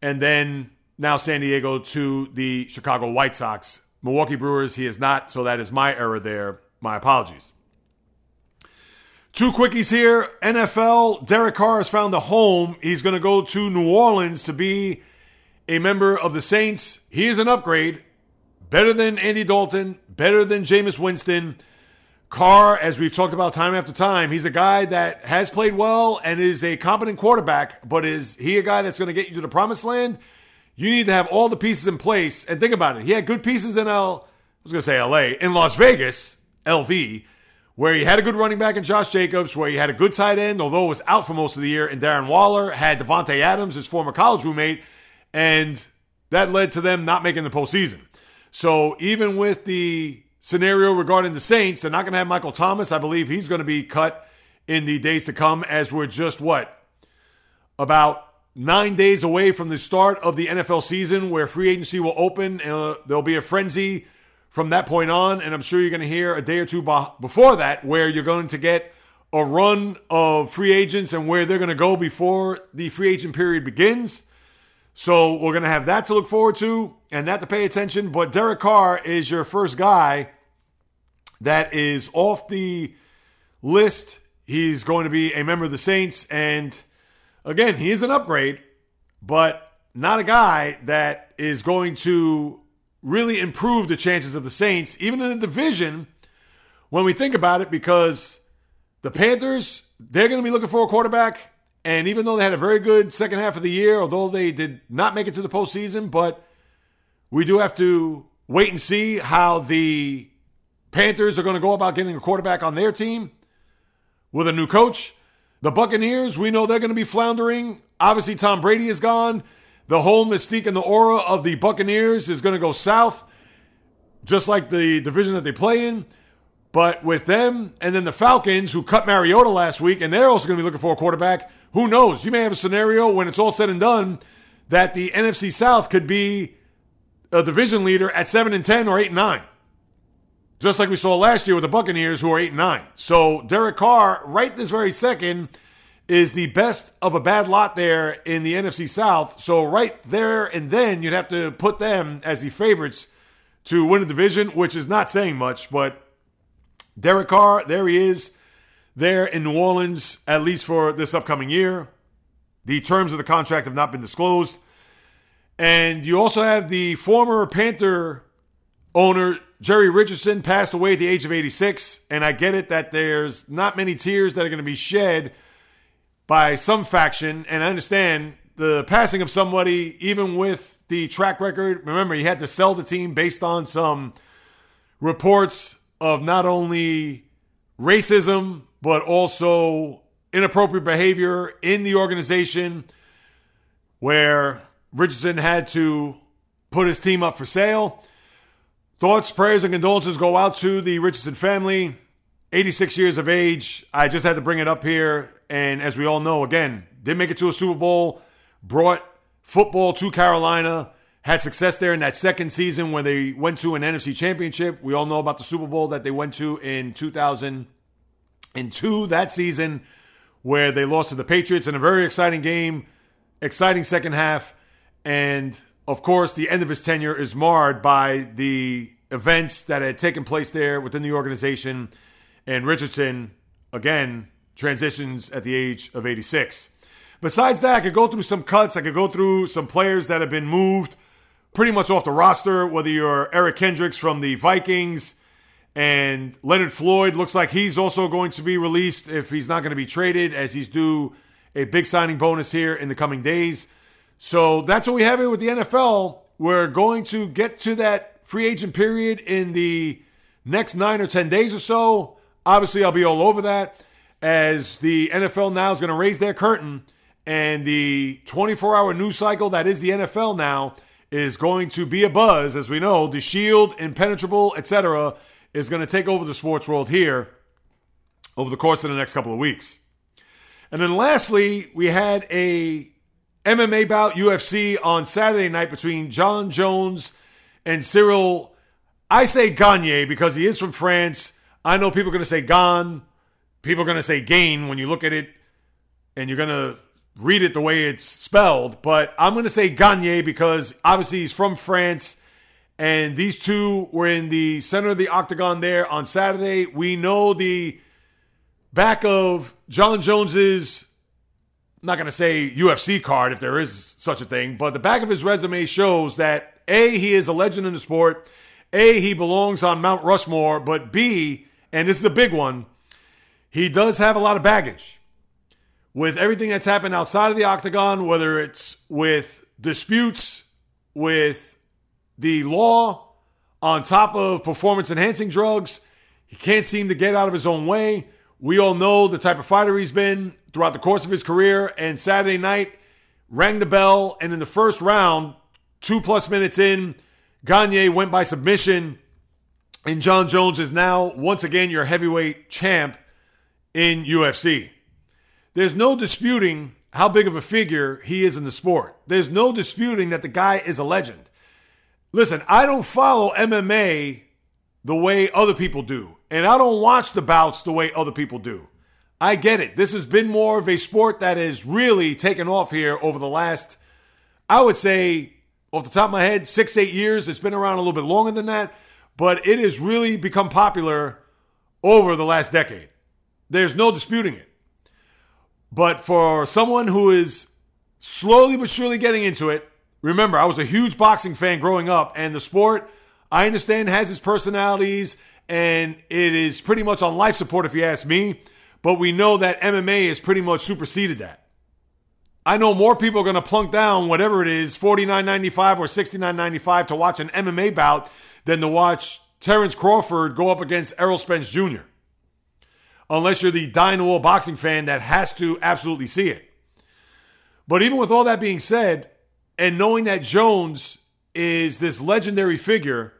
[SPEAKER 1] and then now San Diego to the Chicago White Sox. Milwaukee Brewers, he is not, so that is my error there. My apologies. Two quickies here. NFL, Derek Carr has found a home. He's going to go to New Orleans to be a member of the Saints. He is an upgrade. Better than Andy Dalton, better than Jameis Winston. Carr, as we've talked about time after time, he's a guy that has played well and is a competent quarterback, but is he a guy that's going to get you to the promised land? You need to have all the pieces in place. And think about it. He had good pieces in L. I was going to say LA. In Las Vegas, LV, where he had a good running back in Josh Jacobs, where he had a good tight end, although it was out for most of the year, and Darren Waller had Davante Adams, his former college roommate, and that led to them not making the postseason. So even with the scenario regarding the Saints, they're not going to have Michael Thomas. I believe he's going to be cut in the days to come, as we're just what about nine days away from the start of the NFL season where free agency will open. Uh, there'll be a frenzy from that point on. And I'm sure you're going to hear a day or two before that where you're going to get a run of free agents and where they're going to go before the free agent period begins. So we're going to have that to look forward to and that to pay attention. But Derek Carr is your first guy that is off the list. He's going to be a member of the Saints and again, he is an upgrade, but not a guy that is going to really improve the chances of the Saints, even in the division, when we think about it, because the Panthers, they're going to be looking for a quarterback. And even though they had a very good second half of the year, although they did not make it to the postseason, but we do have to wait and see how the Panthers are going to go about getting a quarterback on their team with a new coach. The Buccaneers, we know they're going to be floundering. Obviously, Tom Brady is gone. The whole mystique and the aura of the Buccaneers is going to go south, just like the division that they play in. But with them and then the Falcons, who cut Mariota last week, and they're also going to be looking for a quarterback, who knows? You may have a scenario when it's all said and done that the NFC South could be a division leader at 7 and 10 or 8 and 9. Just like we saw last year with the Buccaneers, who are 8 and 9. So Derek Carr, right this very second, is the best of a bad lot there in the NFC South. So right there and then, you'd have to put them as the favorites to win the division, which is not saying much. But Derek Carr, there he is, there in New Orleans, at least for this upcoming year. The terms of the contract have not been disclosed. And you also have the former Panther owner, Jerry Richardson, passed away at the age of 86. And I get it that there's not many tears that are going to be shed by some faction. And I understand the passing of somebody, even with the track record. Remember, he had to sell the team based on some reports of not only racism, but also inappropriate behavior in the organization where Richardson had to put his team up for sale. Thoughts, prayers, and condolences go out to the Richardson family. 86 years of age. I just had to bring it up here. And as we all know, again, did make it to a Super Bowl, brought football to Carolina, had success there in that second season where they went to an NFC championship. We all know about the Super Bowl that they went to in 2002, that season, where they lost to the Patriots in a very exciting game, exciting second half. And of course, the end of his tenure is marred by the events that had taken place there within the organization. And Richardson, again, transitions at the age of 86. Besides that, I could go through some cuts. I could go through some players that have been moved pretty much off the roster, whether you're Eric Kendricks from the Vikings and Leonard Floyd looks like he's also going to be released if he's not going to be traded, as he's due a big signing bonus here in the coming days. So that's what we have here with the NFL. We're going to get to that free agent period in the next nine or 10 days or so. Obviously, I'll be all over that as the NFL now is going to raise their curtain and the 24 hour news cycle that is the NFL now is going to be a buzz. As we know, the Shield, Impenetrable, etc., is going to take over the sports world here over the course of the next couple of weeks. And then lastly, we had a MMA bout UFC on Saturday night between Jon Jones and Ciryl. I say Gagne because he is from France. I know people are going to say Gan. People are going to say Gain when you look at it and you're going to read it the way it's spelled. But I'm going to say Gagne because obviously he's from France. And these two were in the center of the octagon there on Saturday. We know the back of Jon Jones's, I'm not going to say UFC card if there is such a thing, but the back of his resume shows that A, he is a legend in the sport. A, he belongs on Mount Rushmore. But B, and this is a big one, he does have a lot of baggage with everything that's happened outside of the octagon, whether it's with disputes with the law on top of performance enhancing drugs. He can't seem to get out of his own way. We all know the type of fighter he's been throughout the course of his career. And Saturday night rang the bell. And in the first round, two plus minutes in, Gagne went by submission. And Jon Jones is now, once again, your heavyweight champ in UFC. There's no disputing how big of a figure he is in the sport. There's no disputing that the guy is a legend. Listen, I don't follow MMA the way other people do, and I don't watch the bouts the way other people do. I get it. This has been more of a sport that has really taken off here over the last, I would say, off the top of my head, six, eight years. It's been around a little bit longer than that, but it has really become popular over the last decade. There's no disputing it. But for someone who is slowly but surely getting into it, remember, I was a huge boxing fan growing up, and the sport I understand has its personalities and it is pretty much on life support if you ask me, but we know that MMA has pretty much superseded that. I know more people are going to plunk down whatever it is, $49.95 or $69.95 to watch an MMA bout than to watch Terence Crawford go up against Errol Spence Jr. Unless you're the dying boxing fan that has to absolutely see it. But even with all that being said, and knowing that Jones is this legendary figure,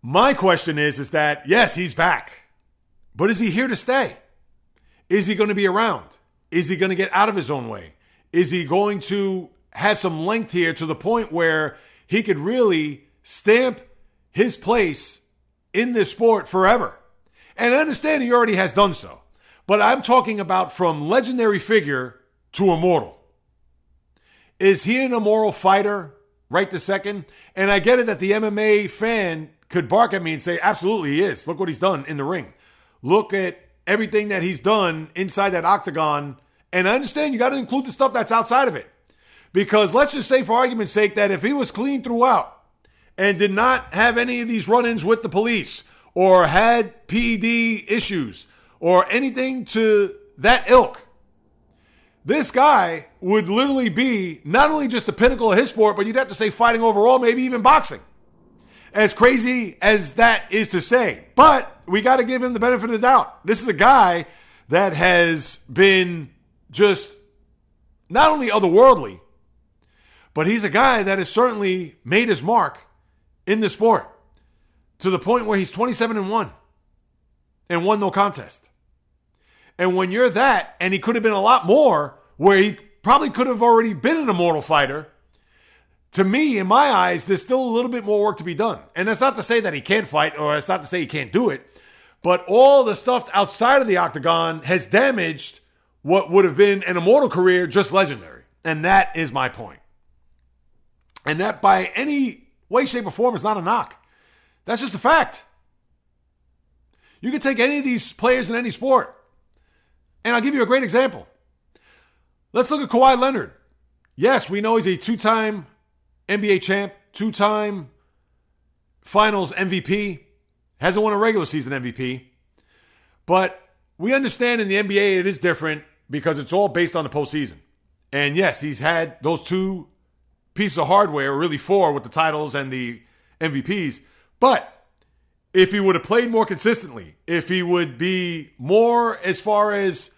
[SPEAKER 1] my question is, is that yes, he's back, but is he here to stay? Is he going to be around? Is he going to get out of his own way? Is he going to have some length here to the point where he could really stamp his place in this sport forever? And I understand he already has done so, but I'm talking about from legendary figure to immortal. Is he an immoral fighter right this second? And I get it that the MMA fan could bark at me and say, absolutely he is. Look what he's done in the ring. Look at everything that he's done inside that octagon. And I understand you got to include the stuff that's outside of it. Because let's just say, for argument's sake, that if he was clean throughout and did not have any of these run ins with the police or had PED issues or anything to that ilk, this guy would literally be not only just the pinnacle of his sport, but you'd have to say fighting overall, maybe even boxing. As crazy as that is to say. But we got to give him the benefit of the doubt. This is a guy that has been just not only otherworldly, but he's a guy that has certainly made his mark in the sport to the point where he's 27 and 1 and won no contest. And when you're that, and he could have been a lot more, where he probably could have already been an immortal fighter, to me, in my eyes, there's still a little bit more work to be done. And that's not to say that he can't fight, or it's not to say he can't do it, but all the stuff outside of the octagon has damaged what would have been an immortal career just legendary. And that is my point. And that by any way, shape, or form is not a knock. That's just a fact. You can take any of these players in any sport. And I'll give you a great example. Let's look at Kawhi Leonard. Yes, we know he's a two time NBA champ, two time finals MVP, hasn't won a regular season MVP. But we understand in the NBA it is different because it's all based on the postseason. And yes, he's had those two pieces of hardware, really four with the titles and the MVPs. But if he would have played more consistently, if he would be more as far as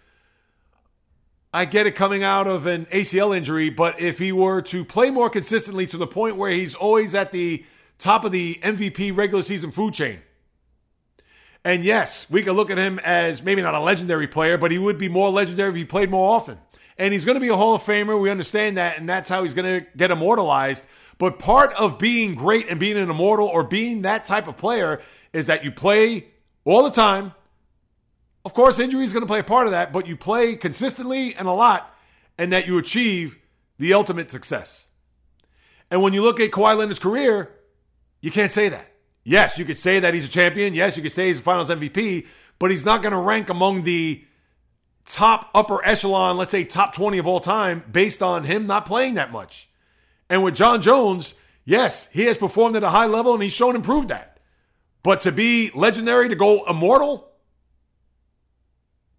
[SPEAKER 1] I get it coming out of an ACL injury, but if he were to play more consistently to the point where he's always at the top of the MVP regular season food chain. And yes, we could look at him as maybe not a legendary player, but he would be more legendary if he played more often. And he's going to be a Hall of Famer. We understand that, and that's how he's going to get immortalized. But part of being great and being an immortal or being that type of player is that you play all the time. Of course, injury is going to play a part of that, but you play consistently and a lot, and that you achieve the ultimate success. And when you look at Kawhi Leonard's career, you can't say that. Yes, you could say that he's a champion. Yes, you could say he's a finals MVP, but he's not going to rank among the top upper echelon, let's say top 20 of all time, based on him not playing that much. And with Jon Jones, yes, he has performed at a high level and he's shown and proved that. But to be legendary, to go immortal,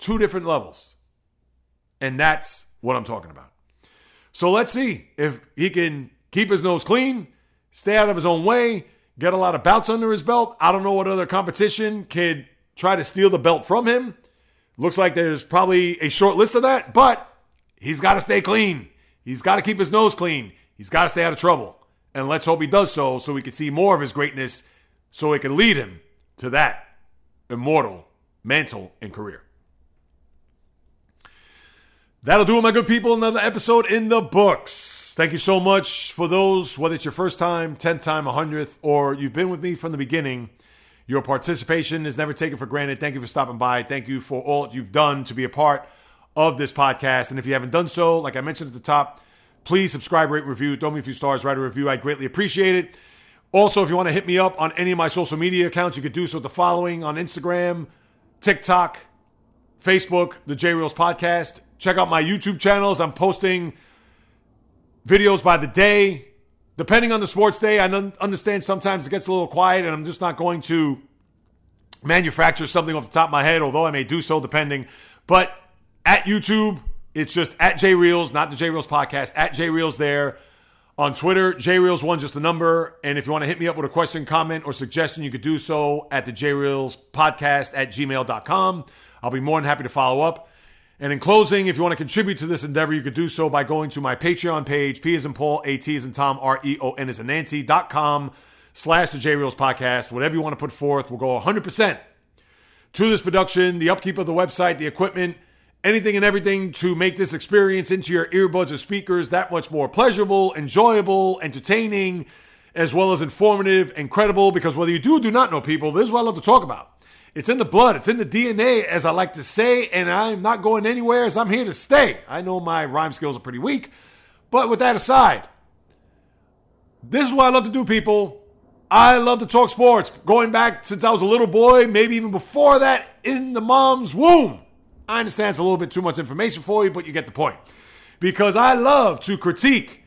[SPEAKER 1] two different levels. And that's what I'm talking about. So let's see if he can keep his nose clean, stay out of his own way, get a lot of bouts under his belt. I don't know what other competition could try to steal the belt from him. Looks like there's probably a short list of that, but he's got to stay clean. He's got to keep his nose clean. He's got to stay out of trouble. And let's hope he does so so we can see more of his greatness so it can lead him to that immortal mantle and career. That'll do it, my good people. Another episode in the books. Thank you so much for those, whether it's your first time, 10th time, 100th, or you've been with me from the beginning. Your participation is never taken for granted. Thank you for stopping by. Thank you for all you've done to be a part of this podcast. And if you haven't done so, like I mentioned at the top, please subscribe, rate, review, throw me a few stars, write a review. I greatly appreciate it. Also, if you want to hit me up on any of my social media accounts, you could do so with the following on Instagram, TikTok, Facebook, the J Reels Podcast. Check out my YouTube channels. I'm posting videos by the day. depending on the sports day, I understand sometimes it gets a little quiet, and I'm just not going to manufacture something off the top of my head, although I may do so depending. But at YouTube, it's just at J Reels, not the J Reels podcast, at J Reels there. On Twitter, J Reels one just a number. And if you want to hit me up with a question, comment, or suggestion, you could do so at the J Reels podcast at gmail.com. I'll be more than happy to follow up. And in closing, if you want to contribute to this endeavor, you could do so by going to my Patreon page, P is in Paul, A T is in Tom, R E O N is in Nancy, dot com slash the J Reels podcast. Whatever you want to put forth, we'll go 100% to this production, the upkeep of the website, the equipment, anything and everything to make this experience into your earbuds or speakers that much more pleasurable, enjoyable, entertaining, as well as informative and credible. Because whether you do or do not know people, this is what I love to talk about. It's in the blood, it's in the DNA, as I like to say, and I'm not going anywhere as I'm here to stay. I know my rhyme skills are pretty weak, but with that aside, this is what I love to do, people. I love to talk sports. Going back since I was a little boy, maybe even before that, in the mom's womb. I understand it's a little bit too much information for you, but you get the point. Because I love to critique,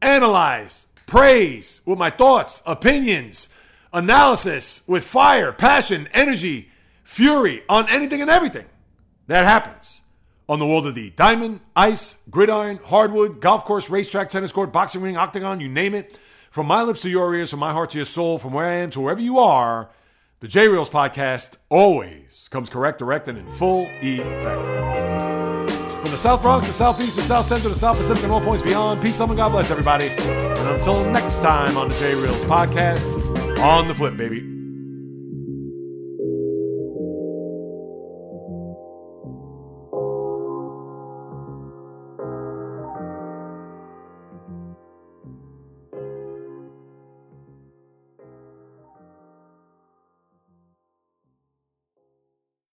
[SPEAKER 1] analyze, praise with my thoughts, opinions, analysis with fire, passion, energy, fury on anything and everything that happens on the world of the diamond, ice, gridiron, hardwood, golf course, racetrack, tennis court, boxing ring, octagon, you name it. From my lips to your ears, from my heart to your soul, from where I am to wherever you are, the J Reels podcast always comes correct, direct, and in full effect. From the South Bronx, the Southeast, the South Central, the South Pacific, and all points beyond, peace, love, and God bless everybody. And until next time on the J Reels podcast, on the flip, baby.